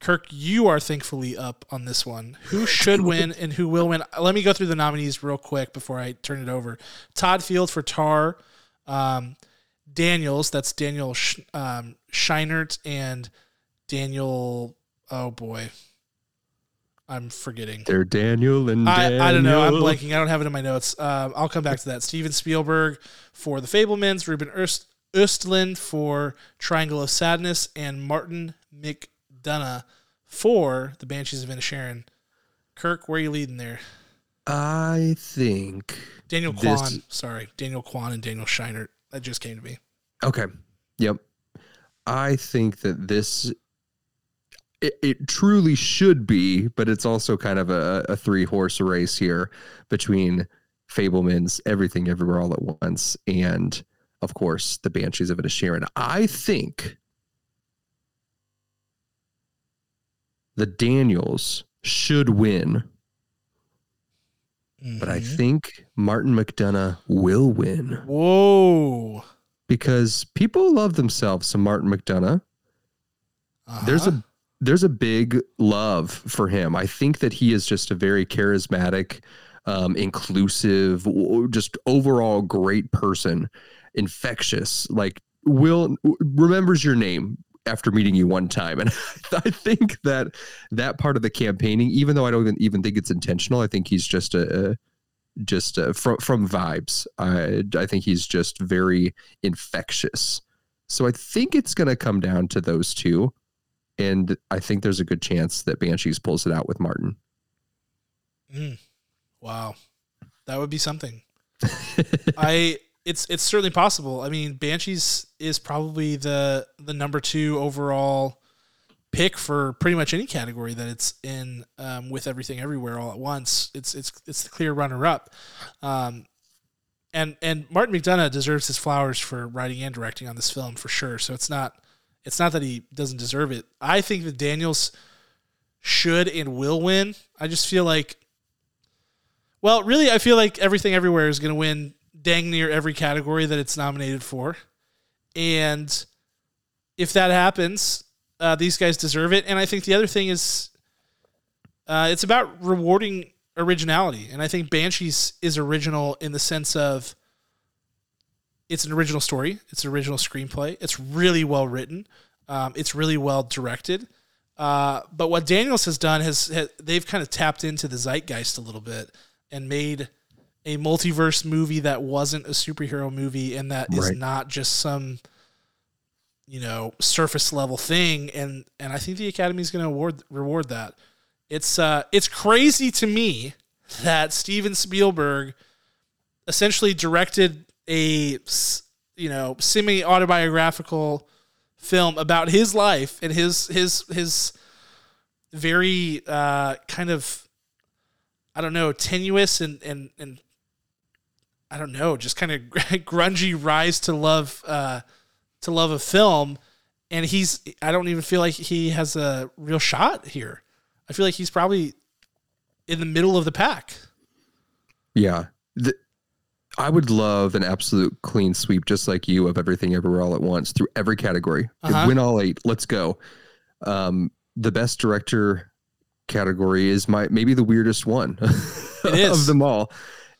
Speaker 1: Kirk, you are thankfully up on this one. Who should win and who will win? Let me go through the nominees real quick before I turn it over. Todd Field for Tar, um, Daniels. That's Daniel Sch- um, Scheinert and Daniel. Oh boy, I'm forgetting.
Speaker 2: They're Daniel and
Speaker 1: I, I don't know. I'm blanking. I don't have it in my notes. Um, I'll come back to that. Steven Spielberg for The Fabelmans, Ruben Öst- Östlund for Triangle of Sadness, and Martin McDonagh for The Banshees of Inisherin. Kirk, where are you leading there?
Speaker 2: I think.
Speaker 1: Daniel
Speaker 2: This-
Speaker 1: Kwan. Sorry, Daniel Kwan and Daniel Scheinert. That just came to me.
Speaker 2: Okay. Yep. I think that this it, it truly should be, but it's also kind of a, a three horse race here between Fabelman's Everything Everywhere All at Once and of course the Banshees of Inisherin. I think the Daniels should win, but I
Speaker 1: Mhm.
Speaker 2: think Martin McDonagh will win
Speaker 1: Whoa.
Speaker 2: because people love themselves some Martin McDonagh. There's
Speaker 1: Uh-huh.
Speaker 2: a there's a big love for him. I think that he is just a very charismatic, um, inclusive, just overall great person, infectious. Like Will remembers your name after meeting you one time, and I think that that part of the campaigning, even though I don't even, even think it's intentional, I think he's just a, a just uh from from vibes. I I think he's just very infectious. So I think it's going to come down to those two, and I think there's a good chance that Banshees pulls it out with Martin.
Speaker 1: Mm. Wow, that would be something. I it's it's certainly possible. I mean, Banshees is probably the the number two overall pick for pretty much any category that it's in um, with everything everywhere all at once. It's it's it's the clear runner up. Um, and and Martin McDonagh deserves his flowers for writing and directing on this film for sure. So it's not it's not that he doesn't deserve it. I think that Daniels should and will win. I just feel like well, really, I feel like Everything Everywhere is going to win dang near every category that it's nominated for. And if that happens, uh, these guys deserve it. And I think the other thing is uh, it's about rewarding originality. And I think Banshees is original in the sense of it's an original story, it's an original screenplay, it's really well written, um, it's really well directed. Uh, but what Daniels has done has, has they've kind of tapped into the zeitgeist a little bit and made a multiverse movie that wasn't a superhero movie and that is
Speaker 2: Right.
Speaker 1: not just some you know surface level thing and and I think the Academy is going to award reward that. It's uh it's crazy to me that Steven Spielberg essentially directed a you know semi autobiographical film about his life and his his his very uh kind of I don't know tenuous and and and I don't know just kind of grungy rise to love uh to love a film and he's I don't even feel like he has a real shot here. I feel like he's probably in the middle of the pack.
Speaker 2: Yeah. The, I would love an absolute clean sweep, just like you, of everything everywhere all at once through every category.
Speaker 1: Uh-huh.
Speaker 2: Win all eight. Let's go. Um, the best director category is my maybe the weirdest one of them all.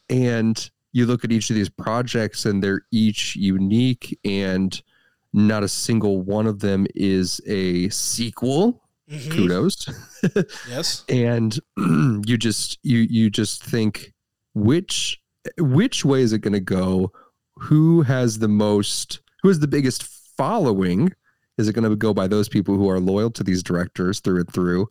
Speaker 2: And you look at each of these projects and they're each unique and not a single one of them is a sequel.
Speaker 1: Mhm.
Speaker 2: kudos.
Speaker 1: Yes.
Speaker 2: and you just you you just think which which way is it going to go? Who has the most who has the biggest following? Is it going to go by those people who are loyal to these directors through and through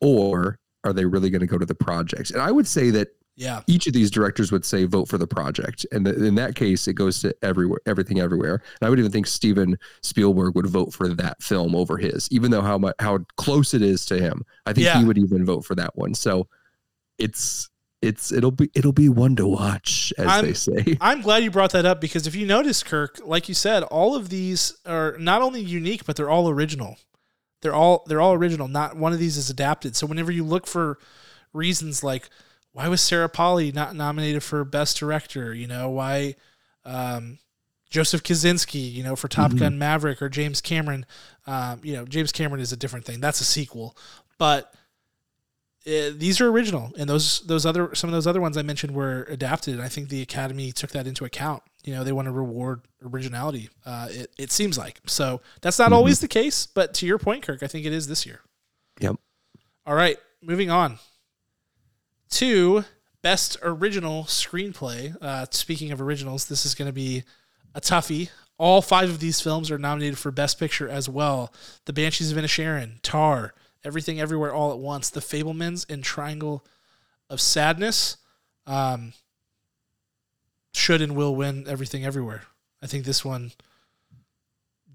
Speaker 2: or are they really going to go to the projects? And i would say that
Speaker 1: Yeah.
Speaker 2: each of these directors would say vote for the project and th- in that case it goes to everywhere everything everywhere and i would even think steven spielberg would vote for that film over his even though how much how close it is to him i think
Speaker 1: Yeah.
Speaker 2: he would even vote for that one so it's it's it'll be it'll be one to watch as
Speaker 1: I'm-
Speaker 2: they say
Speaker 1: I'm glad you brought that up because if you notice, Kirk, like you said, all of these are not only unique, but they're all original. They're all they're all original. Not one of these is adapted. So whenever you look for reasons like why was Sarah Polley not nominated for Best Director? You know why um, Joseph Kosinski, you know, for Top
Speaker 2: Mhm.
Speaker 1: Gun Maverick or James Cameron. Um, you know, James Cameron is a different thing. That's a sequel, but uh, these are original, and those those other some of those other ones I mentioned were adapted. And I think the Academy took that into account. You know, they want to reward originality. Uh, it it seems like so. That's not
Speaker 2: Mhm.
Speaker 1: always the case, but to your point, Kirk, I think it is this year.
Speaker 2: Yep.
Speaker 1: All right, moving on to best original screenplay. Uh, speaking of originals, this is going to be a toughie. All five of these films are nominated for Best Picture as well. The Banshees of Inisherin, Tar, Everything Everywhere All at Once, The Fabelmans, and Triangle of Sadness. Um, should and will win Everything Everywhere. I think this one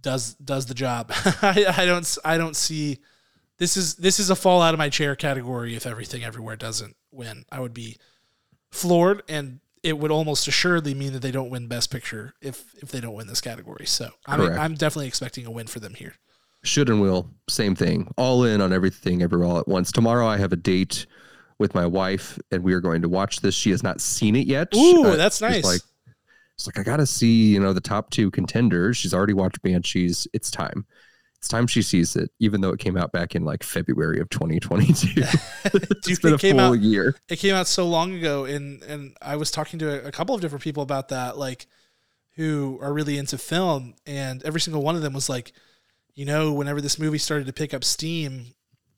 Speaker 1: does does the job. I, I don't I don't see this is this is a fall out of my chair category if Everything Everywhere doesn't win. I would be floored and it would almost assuredly mean that they don't win Best Picture if if they don't win this category. So I'm
Speaker 2: Correct.
Speaker 1: I'm definitely expecting a win for them here.
Speaker 2: should and will same thing all in on everything everywhere all at once tomorrow i have a date with my wife and we are going to watch this she has not seen it yet
Speaker 1: Ooh,
Speaker 2: Uh,
Speaker 1: that's nice.
Speaker 2: like it's like i gotta see you know the top two contenders she's already watched banshees it's time it's time she sees it even though it came out back in like february of 2022 it's been a full
Speaker 1: out
Speaker 2: year.
Speaker 1: it came out so long ago and and I was talking to a, a couple of different people about that like who are really into film and every single one of them was like you know whenever this movie started to pick up steam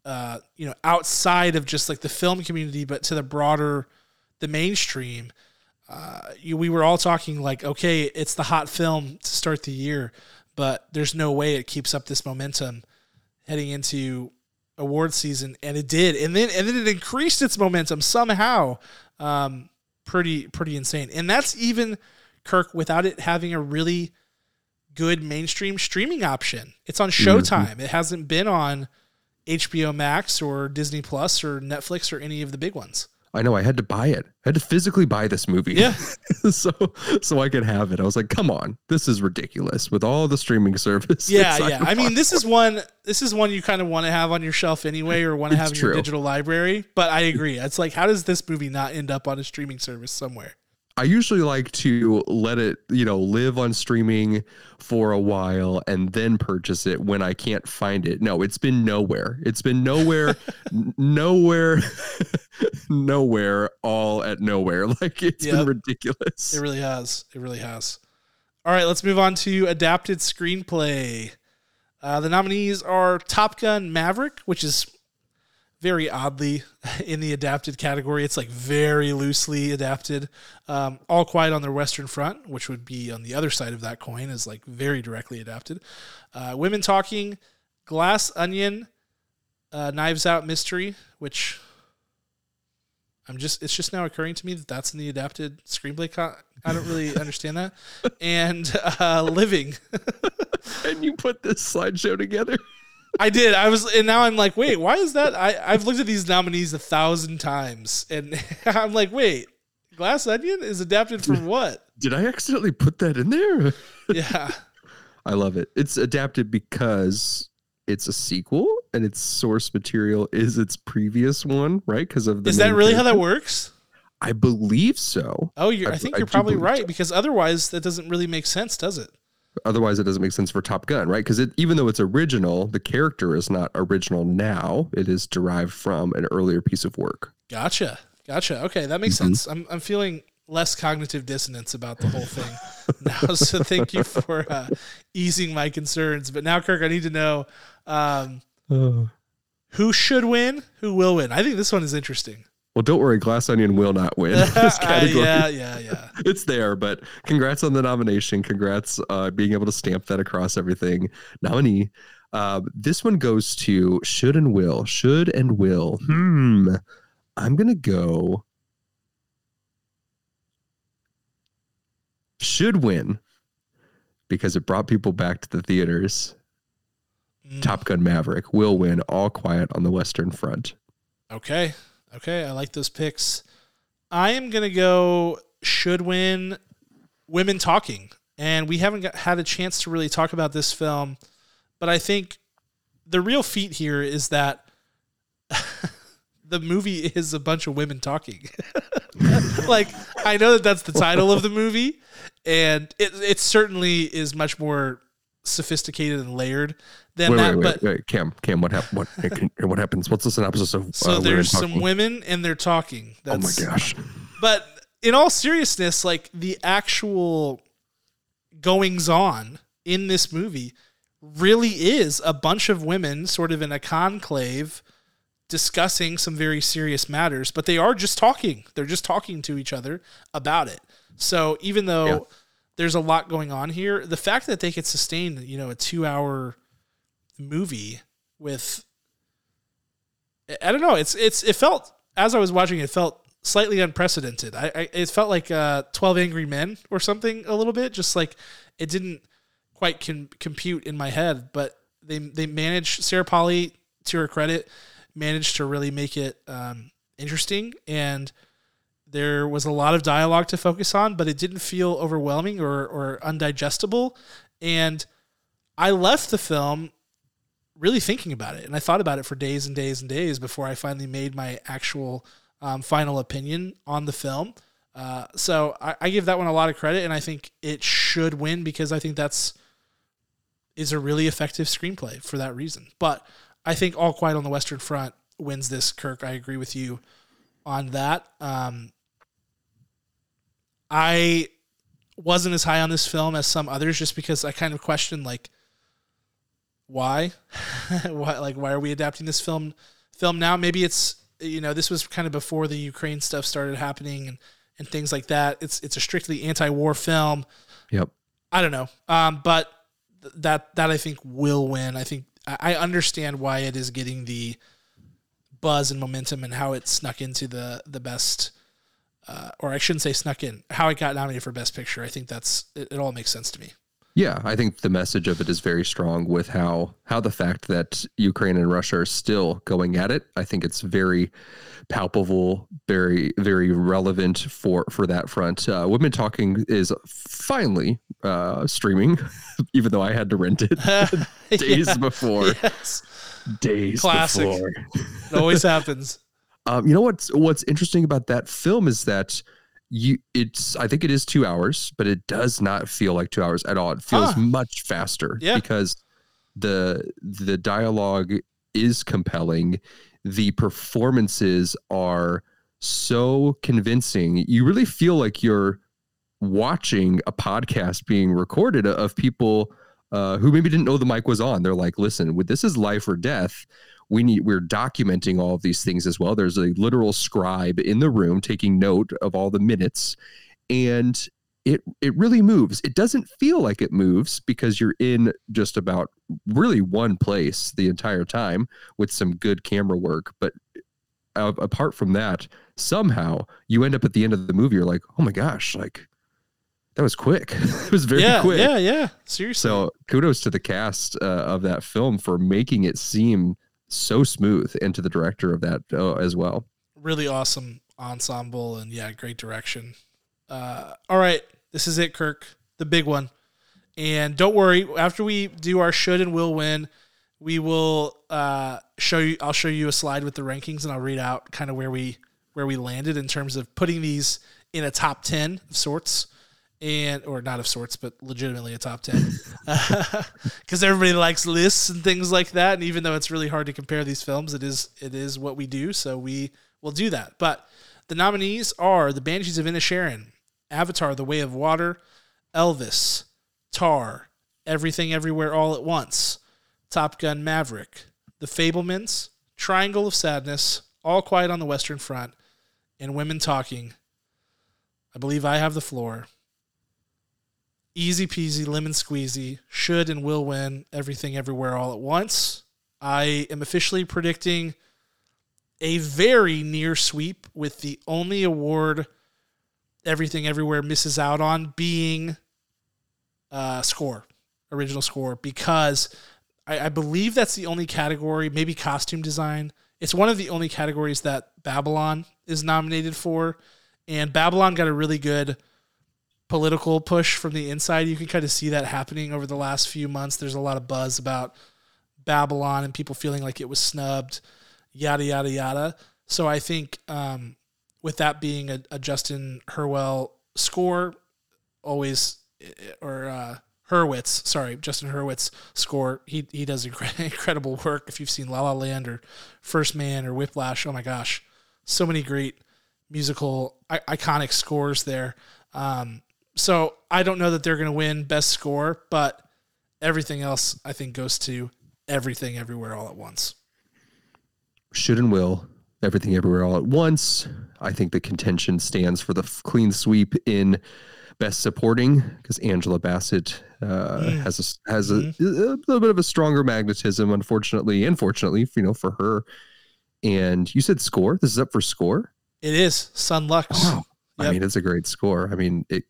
Speaker 1: uh you know outside of just like the film community but to the broader the mainstream uh you, we were all talking like okay it's the hot film to start the year but there's no way it keeps up this momentum heading into award season. And it did. And then and then it increased its momentum somehow. Um pretty pretty insane. And that's even kirk without it having a really good mainstream streaming option. It's on showtime. It hasn't been on hbo max or disney plus or netflix or any of the big ones
Speaker 2: i know i had to buy it. I had to physically buy this movie.
Speaker 1: Yeah.
Speaker 2: So so I could have it. I was like, come on, this is ridiculous with all the streaming services.
Speaker 1: yeah yeah. I mean this is one this is one you kind of want to have on your shelf anyway or want to have in your digital library but i agree. It's like how does this movie not end up on a streaming service somewhere
Speaker 2: I usually like to let it, you know, live on streaming for a while and then purchase it when I can't find it. No, it's been nowhere. It's been nowhere, nowhere, nowhere, all at nowhere. Like it's
Speaker 1: Yep.
Speaker 2: been ridiculous.
Speaker 1: It really has. It really has. All right, let's move on to adapted screenplay. Uh, the nominees are Top Gun Maverick, which is very oddly in the adapted category. It's like very loosely adapted. Um, All Quiet on the Western Front, which would be on the other side of that coin, is like very directly adapted. Uh, Women Talking, Glass Onion, uh, Knives Out Mystery, which I'm just it's just now occurring to me that that's in the adapted screenplay. I don't really understand that. And uh, Living,
Speaker 2: and you put this slideshow together.
Speaker 1: I did. I was, and now I'm like, wait, why is that? I I've looked at these nominees a thousand times, and I'm like, wait, Glass Onion is adapted from what?
Speaker 2: Did I accidentally put that in there?
Speaker 1: Yeah,
Speaker 2: I love it. It's adapted because it's a sequel and its source material is its previous one, right? Because of the
Speaker 1: is that really how that works?
Speaker 2: I believe so.
Speaker 1: Oh, you're, I,
Speaker 2: I-
Speaker 1: think
Speaker 2: I
Speaker 1: you're probably right
Speaker 2: so.
Speaker 1: because otherwise that doesn't really make sense, does it?
Speaker 2: Otherwise, it doesn't make sense for Top Gun, right? Because it, even though it's original, the character is not original now. It is derived from an earlier piece of work.
Speaker 1: Gotcha. Gotcha. Okay, that makes
Speaker 2: Mhm.
Speaker 1: sense. I'm I'm feeling less cognitive dissonance about the whole thing now. So thank you for uh, easing my concerns. But now, Kirk, I need to know um, who should win, who will win. I think this one is interesting.
Speaker 2: Well, don't worry, Glass Onion will not win this category.
Speaker 1: yeah, yeah, yeah.
Speaker 2: It's there, but congrats on the nomination. Congrats uh, being able to stamp that across everything. Nominee. Uh, this one goes to should and will. Should and will. Hmm. I'm gonna go. Should win because it brought people back to the theaters.
Speaker 1: Mm,
Speaker 2: Top Gun Maverick will win. All quiet on the Western Front.
Speaker 1: Okay, okay. I like those picks. I am gonna go should win. Women talking, and we haven't got, had a chance to really talk about this film, but I think the real feat here is that the movie is a bunch of women talking. like I know that that's the title of the movie, and it it certainly is much more sophisticated and layered than
Speaker 2: Wait,
Speaker 1: that.
Speaker 2: wait,
Speaker 1: but
Speaker 2: wait, Cam, Cam, what happened? What, what happens? What's the synopsis of?
Speaker 1: so
Speaker 2: uh,
Speaker 1: there's
Speaker 2: talking?
Speaker 1: some women and they're talking.
Speaker 2: Oh my gosh!
Speaker 1: But in all seriousness, like the actual goings on in this movie really is a bunch of women sort of in a conclave discussing some very serious matters, but they are just talking. They're just talking to each other about it. So even though
Speaker 2: Yeah.
Speaker 1: There's a lot going on here, the fact that they could sustain, you know, a two hour movie with I- don't know, it's it's it felt as I was watching it, felt slightly unprecedented. I, I it felt like uh, Twelve Angry Men or something a little bit, just like it didn't quite com- compute in my head. But they they managed Sarah Polley to her credit managed to really make it um, interesting and there was a lot of dialogue to focus on, but it didn't feel overwhelming or, or undigestible. And I left the film really thinking about it. And I thought about it for days and days and days before I finally made my actual um, final opinion on the film. Uh, so I, I give that one a lot of credit, and I think it should win because I think that's is a really effective screenplay for that reason. But I think All Quiet on the Western Front wins this. Kirk, I agree with you on that. Um, I wasn't as high on this film as some others just because I kind of questioned like why? Why like why are we adapting this film film now? Maybe it's you know this was kind of before the Ukraine stuff started happening and and things like that. It's it's a strictly anti-war film.
Speaker 2: Yep.
Speaker 1: I don't know. Um but th- that that I think will win. I think I I understand why it is getting the buzz and momentum and how it snuck into the the best uh, or I shouldn't say snuck in how it got nominated for best picture I think that's it, it all makes sense to me
Speaker 2: Yeah, I think the message of it is very strong with how how the fact that Ukraine and Russia are still going at it. I think it's very palpable, very very relevant for for that front. Uh, Women Talking is finally uh, streaming, even though I had to rent it days
Speaker 1: Yeah.
Speaker 2: before.
Speaker 1: yes
Speaker 2: Days
Speaker 1: Classic.
Speaker 2: before.
Speaker 1: it always happens
Speaker 2: Um, you know what's what's interesting about that film is that you it's I think it is two hours, but it does not feel like two hours at all. It feels
Speaker 1: Huh.
Speaker 2: much faster
Speaker 1: Yeah.
Speaker 2: because the the dialogue is compelling. The performances are so convincing. You really feel like you're watching a podcast being recorded of people uh, who maybe didn't know the mic was on. They're like, listen, this is life or death. We need we're documenting all of these things as well. There's a literal scribe in the room taking note of all the minutes, and it it really moves. It doesn't feel like it moves because you're in just about really one place the entire time with some good camera work. But uh, apart from that, somehow you end up at the end of the movie. You're like, oh my gosh, like that was quick. it was very
Speaker 1: yeah
Speaker 2: quick.
Speaker 1: yeah yeah seriously
Speaker 2: So kudos to the cast uh, of that film for making it seem so smooth, and to the director of that uh, as well.
Speaker 1: really awesome ensemble and yeah, great direction. Uh, all right, this is it, Kirk, the big one. And don't worry, after we do our should and will win, we will uh, show you. I'll show you a slide with the rankings, and I'll read out kind of where we where we landed in terms of putting these in a top ten of sorts, and or not of sorts, but legitimately a top ten, because everybody likes lists and things like that. And even though it's really hard to compare these films, it is it is what we do. So we will do that. But the nominees are The Banshees of Inisherin, Avatar: The Way of Water, Elvis, Tar, Everything Everywhere All at Once, Top Gun Maverick, The Fabelmans, Triangle of Sadness, All Quiet on the Western Front, and Women Talking. I believe I have the floor. Easy peasy, lemon squeezy, should and will win everything everywhere all at once. I am officially predicting a very near sweep with the only award everything everywhere misses out on being uh, score, original score, because I, I believe that's the only category, maybe costume design. It's one of the only categories that Babylon is nominated for. And Babylon got a really good political push from the inside. You can kind of see that happening over the last few months. There's a lot of buzz about Babylon and people feeling like it was snubbed, yada, yada, yada. So I think um, with that being a, a Justin Hurwell score, always, or uh, Hurwitz, sorry, Justin Hurwitz score. He he does incredible work. If you've seen La La Land or First Man or Whiplash, oh my gosh, so many great musical iconic scores there. Um, so I don't know that they're going to win best score, but everything else I think goes to everything everywhere all at once.
Speaker 2: Should and will everything everywhere all at once. I think the contention stands for the f- clean sweep in best supporting because Angela Bassett uh, mm. has a has mm-hmm. a, a, little bit of a stronger magnetism, unfortunately, unfortunately, you know, for her. And you said score. This is up for score.
Speaker 1: It is Son Lux.
Speaker 2: Wow. Yep. I mean, it's a great score. I mean, it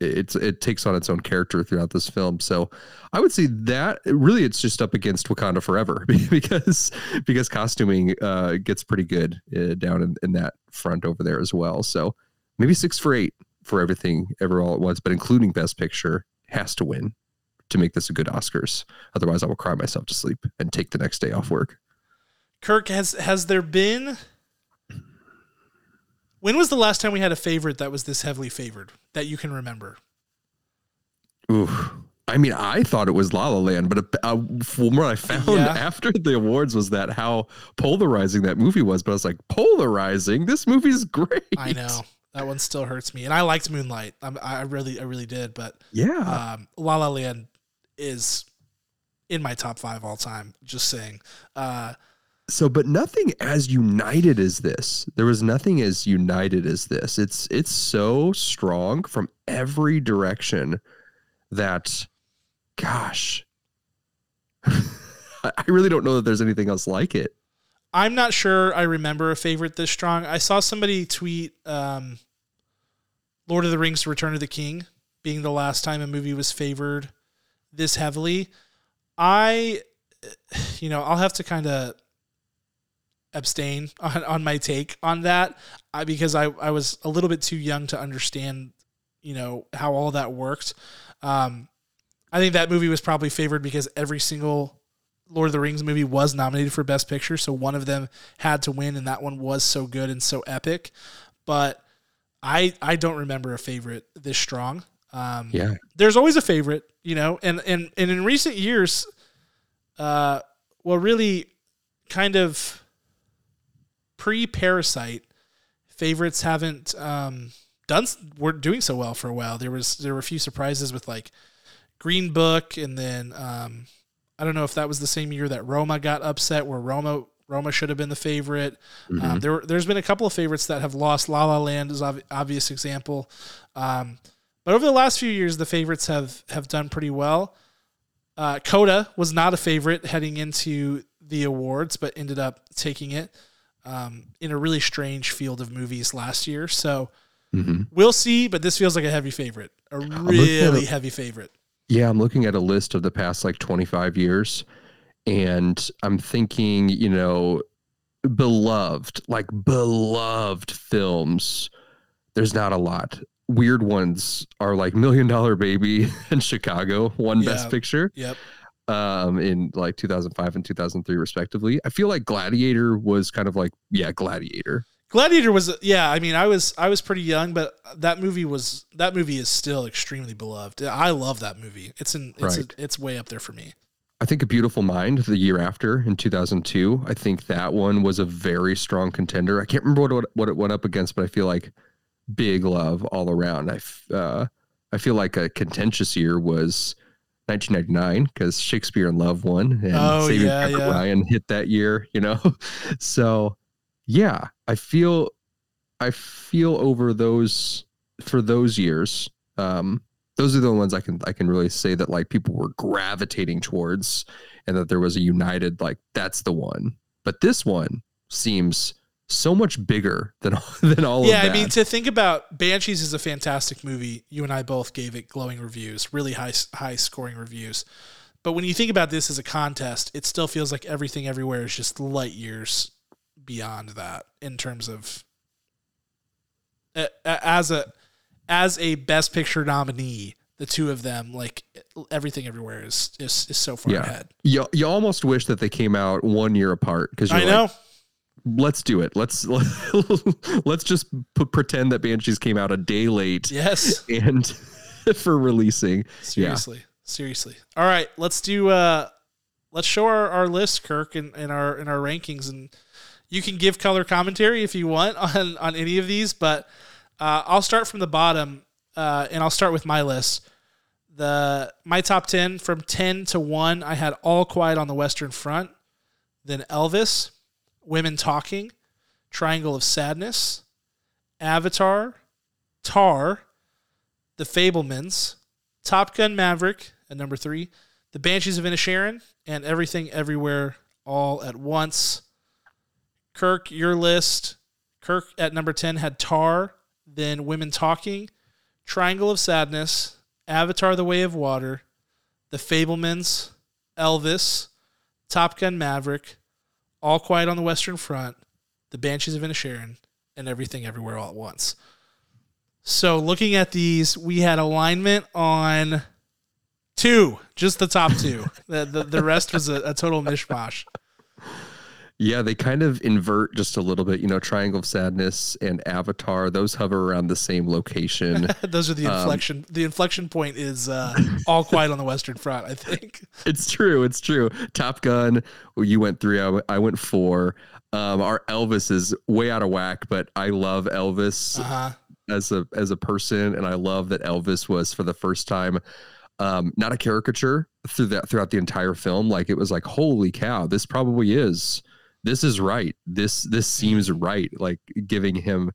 Speaker 2: it's it takes on its own character throughout this film. So I would say that really it's just up against Wakanda Forever because because costuming uh, gets pretty good uh, down in, in that front over there as well. So maybe six for eight for everything ever all at once, but including Best Picture has to win to make this a good Oscars. Otherwise, I will cry myself to sleep and take the next day off work.
Speaker 1: Kirk, has has there been when was the last time we had a favorite that was this heavily favored that you can remember?
Speaker 2: Ooh, I mean, I thought it was La La Land, but uh, from what I found yeah. after the awards was that how polarizing that movie was. But I was like, polarizing? This movie's great.
Speaker 1: I know that one still hurts me, and I liked Moonlight. I'm, i really, I really did. But
Speaker 2: yeah,
Speaker 1: um, La La Land is in my top five all time. Just saying. Uh,
Speaker 2: so but nothing as united as this. There was nothing as united as this. It's it's so strong from every direction that gosh. I really don't know that there's anything else like it.
Speaker 1: I'm not sure i remember a favorite this strong. I saw somebody tweet um, lord of the rings return of the king being the last time a movie was favored this heavily. I you know i'll have to kind of abstain on, on my take on that I, because I, I was a little bit too young to understand, you know, how all that worked. Um, I think that movie was probably favored because every single Lord of the Rings movie was nominated for Best Picture, so one of them had to win, and that one was so good and so epic. But I I don't remember a favorite this strong. Um,
Speaker 2: yeah,
Speaker 1: there's always a favorite, you know, and and and in recent years, uh, well, really, kind of pre Parasite, favorites haven't um, done weren't doing so well for a while. There was there were a few surprises with like Green Book, and then um, I don't know if that was the same year that Roma got upset, where Roma Roma should have been the favorite. Um, mm-hmm. Um, there there's been a couple of favorites that have lost. La La Land is ob- obvious example. Um, but over the last few years, the favorites have have done pretty well. Uh, Coda was not a favorite heading into the awards, but ended up taking it um, in a really strange field of movies last year. So mm-hmm. we'll see, but this feels like a heavy favorite, a really a, heavy favorite.
Speaker 2: Yeah, I'm looking at a list of the past like 25 years, and I'm thinking, you know, beloved, like beloved films. There's not a lot. Weird ones are like Million Dollar Baby and Chicago, one yeah. Best Picture.
Speaker 1: Yep
Speaker 2: um in like 2005 and 2003 respectively. I feel like gladiator was kind of like yeah gladiator.
Speaker 1: Gladiator was yeah i mean i was i was pretty young but that movie was that movie is still extremely beloved. I love that movie. It's in it's right. a, it's way up there for me.
Speaker 2: I think a beautiful mind the year after in 2002 i think that one was a very strong contender. I can't remember what what it went up against but i feel like big love all around. I uh, I feel like a contentious year was 1999 because Shakespeare in Love won and
Speaker 1: Oh,
Speaker 2: Saving
Speaker 1: yeah,
Speaker 2: Private
Speaker 1: yeah.
Speaker 2: Ryan hit that year. You know, so yeah, I feel I feel over those for those years. Um, those are the ones I can I can really say that like people were gravitating towards, and that there was a united like that's the one. But this one seems so much bigger than than all
Speaker 1: yeah,
Speaker 2: of that.
Speaker 1: Yeah, I mean, to think about Banshees is a fantastic movie. You and I both gave it glowing reviews, really high high scoring reviews. But when you think about this as a contest, it still feels like everything everywhere is just light years beyond that in terms of a- as a as a best picture nominee, the two of them like everything everywhere is is, is so far
Speaker 2: Yeah.
Speaker 1: ahead.
Speaker 2: you, you almost wish that they came out one year apart because
Speaker 1: I
Speaker 2: you're
Speaker 1: know.
Speaker 2: Let's do it. Let's let's just p- pretend that Banshees came out a day late
Speaker 1: yes.
Speaker 2: and for releasing.
Speaker 1: Seriously. Seriously. All right, let's do uh let's show our, our list, Kirk, and, and our and our rankings and you can give color commentary if you want on, on any of these, but uh, I'll start from the bottom, uh, and I'll start with my list. The my top ten from ten to one, I had All Quiet on the Western Front, then Elvis, Women Talking, Triangle of Sadness, Avatar, Tar, The Fabelmans, Top Gun Maverick at number three, The Banshees of Inisherin, and Everything Everywhere All at Once. Kirk, your list. Kirk at number 10 had Tar, then Women Talking, Triangle of Sadness, Avatar The Way of Water, The Fabelmans, Elvis, Top Gun Maverick, All Quiet on the Western Front, The Banshees of Inisherin, and Everything Everywhere All at Once. So looking at these, we had alignment on two, just the top two. the, the the rest was a, a total mishmash.
Speaker 2: Yeah, they kind of invert just a little bit. You know, Triangle of Sadness and Avatar; those hover around the same location.
Speaker 1: Those are the
Speaker 2: Um,
Speaker 1: inflection. the inflection point is uh, all quiet on the Western Front. I think.
Speaker 2: it's true. It's true. Top Gun. You went three. I went, I went four. Um, our Elvis is way out of whack, but I love Elvis.
Speaker 1: Uh huh.
Speaker 2: as a as a person and i love that elvis was for the first time um not a caricature through that throughout the entire film like it was like holy cow this probably is this is right. This this seems right. Like giving him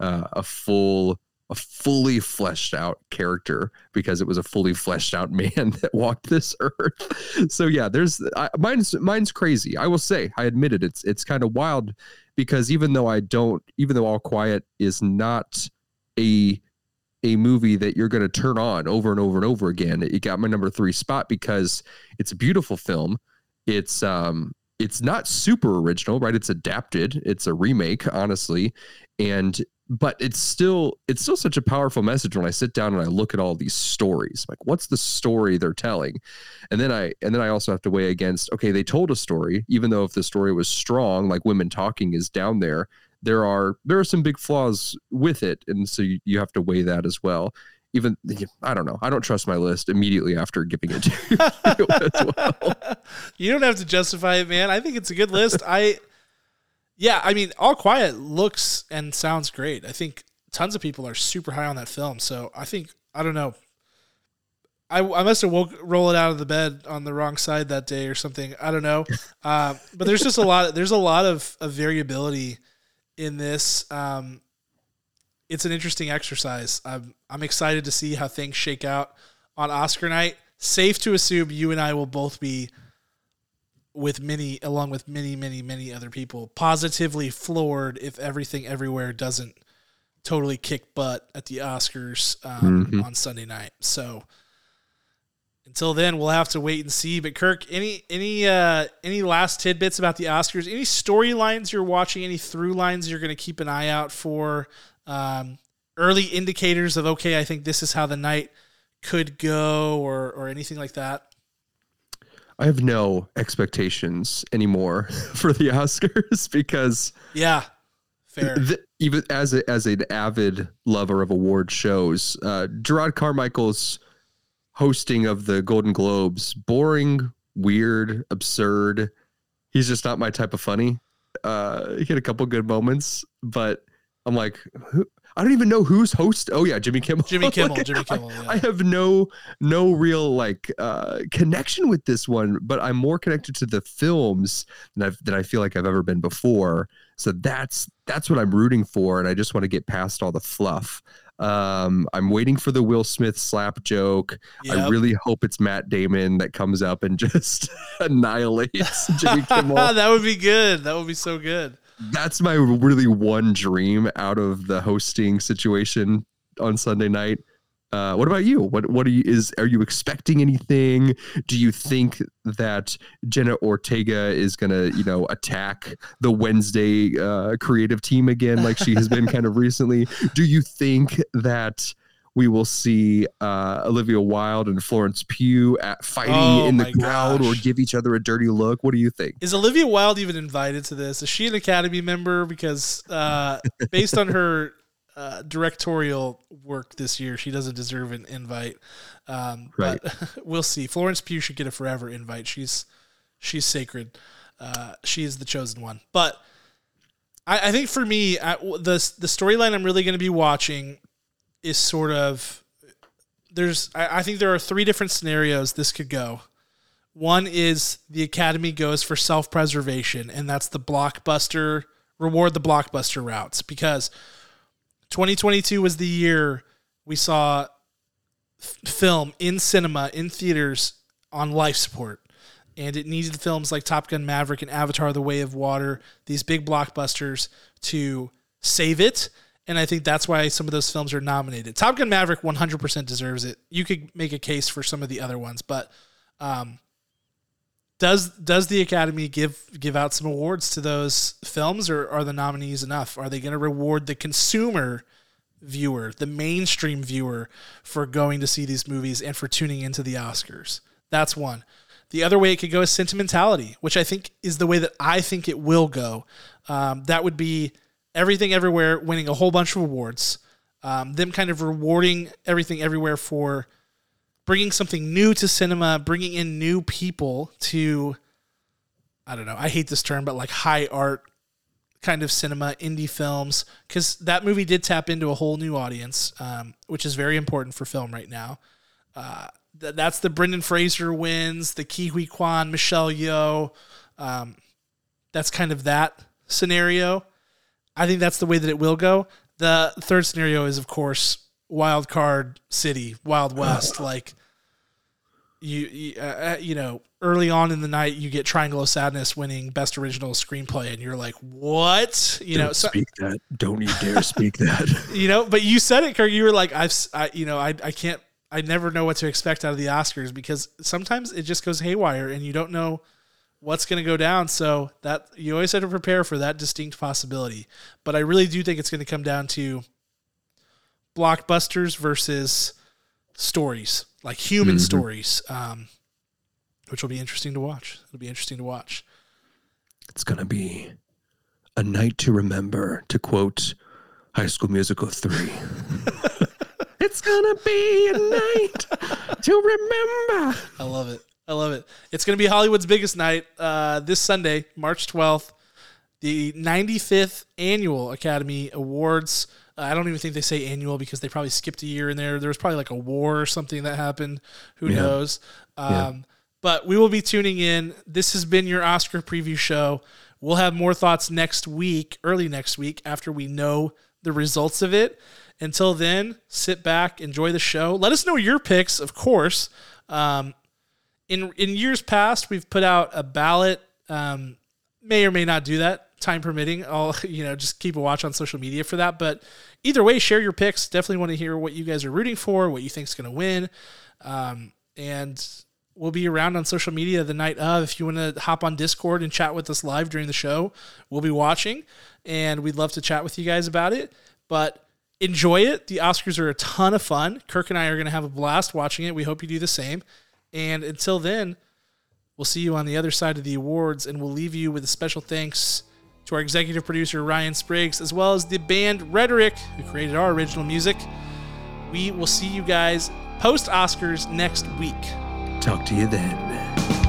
Speaker 2: uh, a full a fully fleshed out character because it was a fully fleshed out man that walked this earth. So yeah there's I, mine's mine's crazy. I will say i admit it it's it's kind of wild because even though I don't, even though All Quiet is not a a movie that you're going to turn on over and over and over again, it got my number three spot because it's a beautiful film. It's um it's not super original, right? It's adapted. It's a remake, honestly, and but it's still it's still such a powerful message when I sit down and I look at all these stories. Like, what's the story they're telling? And then I and then I also have to weigh against okay, they told a story, even though if the story was strong, like women talking is down there, there are there are some big flaws with it, and so you, you have to weigh that as well. Even I don't know, I don't trust my list immediately after giving it to you as well.
Speaker 1: you don't have to justify it, man. I think it's a good list. I, yeah, I mean, All Quiet looks and sounds great. I think tons of people are super high on that film. So I think I don't know. I, I must have woke roll it out of the bed on the wrong side that day or something. I don't know. Uh, but there's just a lot. There's a lot of, of variability in this. Um, it's an interesting exercise. I'm I'm excited to see how things shake out on Oscar night. Safe to assume you and I will both be with many along with many many many other people positively floored if everything everywhere doesn't totally kick butt at the Oscars um,
Speaker 2: Mhm.
Speaker 1: on Sunday night. So until then, we'll have to wait and see. But Kirk, any any uh, any last tidbits about the Oscars? Any storylines you're watching? Any through lines you're going to keep an eye out for? Um, early indicators of okay, I think this is how the night could go, or or anything like that.
Speaker 2: I have no expectations anymore for the Oscars because
Speaker 1: Yeah, fair.
Speaker 2: th- even as a, as an avid lover of award shows, uh, Jerrod Carmichael's hosting of the Golden Globes boring, weird, absurd. He's just not my type of funny. Uh, he had a couple good moments, but I'm like, who, I don't even know who's host. Oh yeah, Jimmy Kimmel.
Speaker 1: Jimmy Kimmel.
Speaker 2: Like,
Speaker 1: Jimmy Kimmel.
Speaker 2: I
Speaker 1: Yeah.
Speaker 2: have no no real like uh connection with this one, but I'm more connected to the films than I've than I feel like I've ever been before. So that's that's what I'm rooting for, and I just want to get past all the fluff. Um, I'm waiting for the Will Smith slap joke. I really hope it's Matt Damon that comes up and just annihilates Jimmy Kimmel.
Speaker 1: that would be good. That would be so good.
Speaker 2: That's my really one dream out of the hosting situation on Sunday night. Uh, what about you? What what are you is are you expecting anything? Do you think that Jenna Ortega is gonna you know attack the Wednesday uh, creative team again like she has been kind of recently? Do you think that we will see uh, Olivia Wilde and Florence Pugh at fighting
Speaker 1: Oh
Speaker 2: in the crowd or give each other a dirty look? What do you think?
Speaker 1: Is Olivia Wilde even invited to this? Is she an Academy member? Because uh, based on her uh, directorial work this year, she doesn't deserve an invite. Um, But we'll see. Florence Pugh should get a forever invite. She's she's sacred. Uh, she is the chosen one. But I, I think for me, I, the the storyline I'm really going to be watching is sort of there's. I, I think there are three different scenarios this could go. One is the Academy goes for self preservation, and that's the blockbuster reward the blockbuster routes because 2022 was the year we saw f- film in cinema in theaters on life support and it needed films like Top Gun Maverick and Avatar the Way of Water these big blockbusters to save it and I think that's why some of those films are nominated. Top Gun Maverick 100% deserves it. You could make a case for some of the other ones, but um, does does the Academy give give out some awards to those films, or are the nominees enough? Are they going to reward the consumer viewer, the mainstream viewer, for going to see these movies and for tuning into the Oscars? That's one. The other way it could go is sentimentality, which I think is the way that I think it will go. Um, that would be everything everywhere winning a whole bunch of awards, um, them kind of rewarding everything everywhere for bringing something new to cinema, bringing in new people to, I don't know, I hate this term, but like high art kind of cinema, indie films, because that movie did tap into a whole new audience, um, which is very important for film right now. Uh, th- that's the Brendan Fraser wins, the Ke Huy Quan, Michelle Yeoh. Um, that's kind of that scenario. I think that's the way that it will go. The third scenario is, of course, wild card city, Wild West. like you, you, uh, uh, you know, early on in the night, you get Triangle of Sadness winning Best Original Screenplay, and you're like, what? You know,
Speaker 2: Don't
Speaker 1: so,
Speaker 2: speak that. Don't you dare speak that.
Speaker 1: you know, but you said it, Kirk. You were like, I've, I, you know, I, I can't, I never know what to expect out of the Oscars because sometimes it just goes haywire, and you don't know what's going to go down. So that you always have to prepare for that distinct possibility. But I really do think it's going to come down to blockbusters versus stories, like human
Speaker 2: Mhm.
Speaker 1: stories, um, which will be interesting to watch. It'll be interesting to watch.
Speaker 2: It's gonna be a night to remember, to quote High School Musical three. it's gonna be a night to remember.
Speaker 1: I love it. I love it. It's going to be Hollywood's biggest night uh, this Sunday, March 12th, the 95th Annual Academy Awards. Uh, I don't even think they say annual because they probably skipped a year in there. There was probably like a war or something that happened. Who
Speaker 2: Yeah.
Speaker 1: knows? Um,
Speaker 2: Yeah.
Speaker 1: But we will be tuning in. This has been your Oscar preview show. We'll have more thoughts next week, early next week, after we know the results of it. Until then, sit back, enjoy the show. Let us know your picks, of course. Um, in in years past, we've put out a ballot. Um, may or may not do that, time permitting. I'll you know just keep a watch on social media for that. But either way, share your picks. Definitely want to hear what you guys are rooting for, what you think's going to win, um, and we'll be around on social media the night of. If you want to hop on Discord and chat with us live during the show, we'll be watching, and we'd love to chat with you guys about it. But enjoy it. The Oscars are a ton of fun. Kirk and I are going to have a blast watching it. We hope you do the same. And until then, we'll see you on the other side of the awards, and we'll leave you with a special thanks to our executive producer, Ryan Spriggs, as well as the band Rhetoric, who created our original music. We will see you guys post Oscars next week.
Speaker 2: Talk to you then.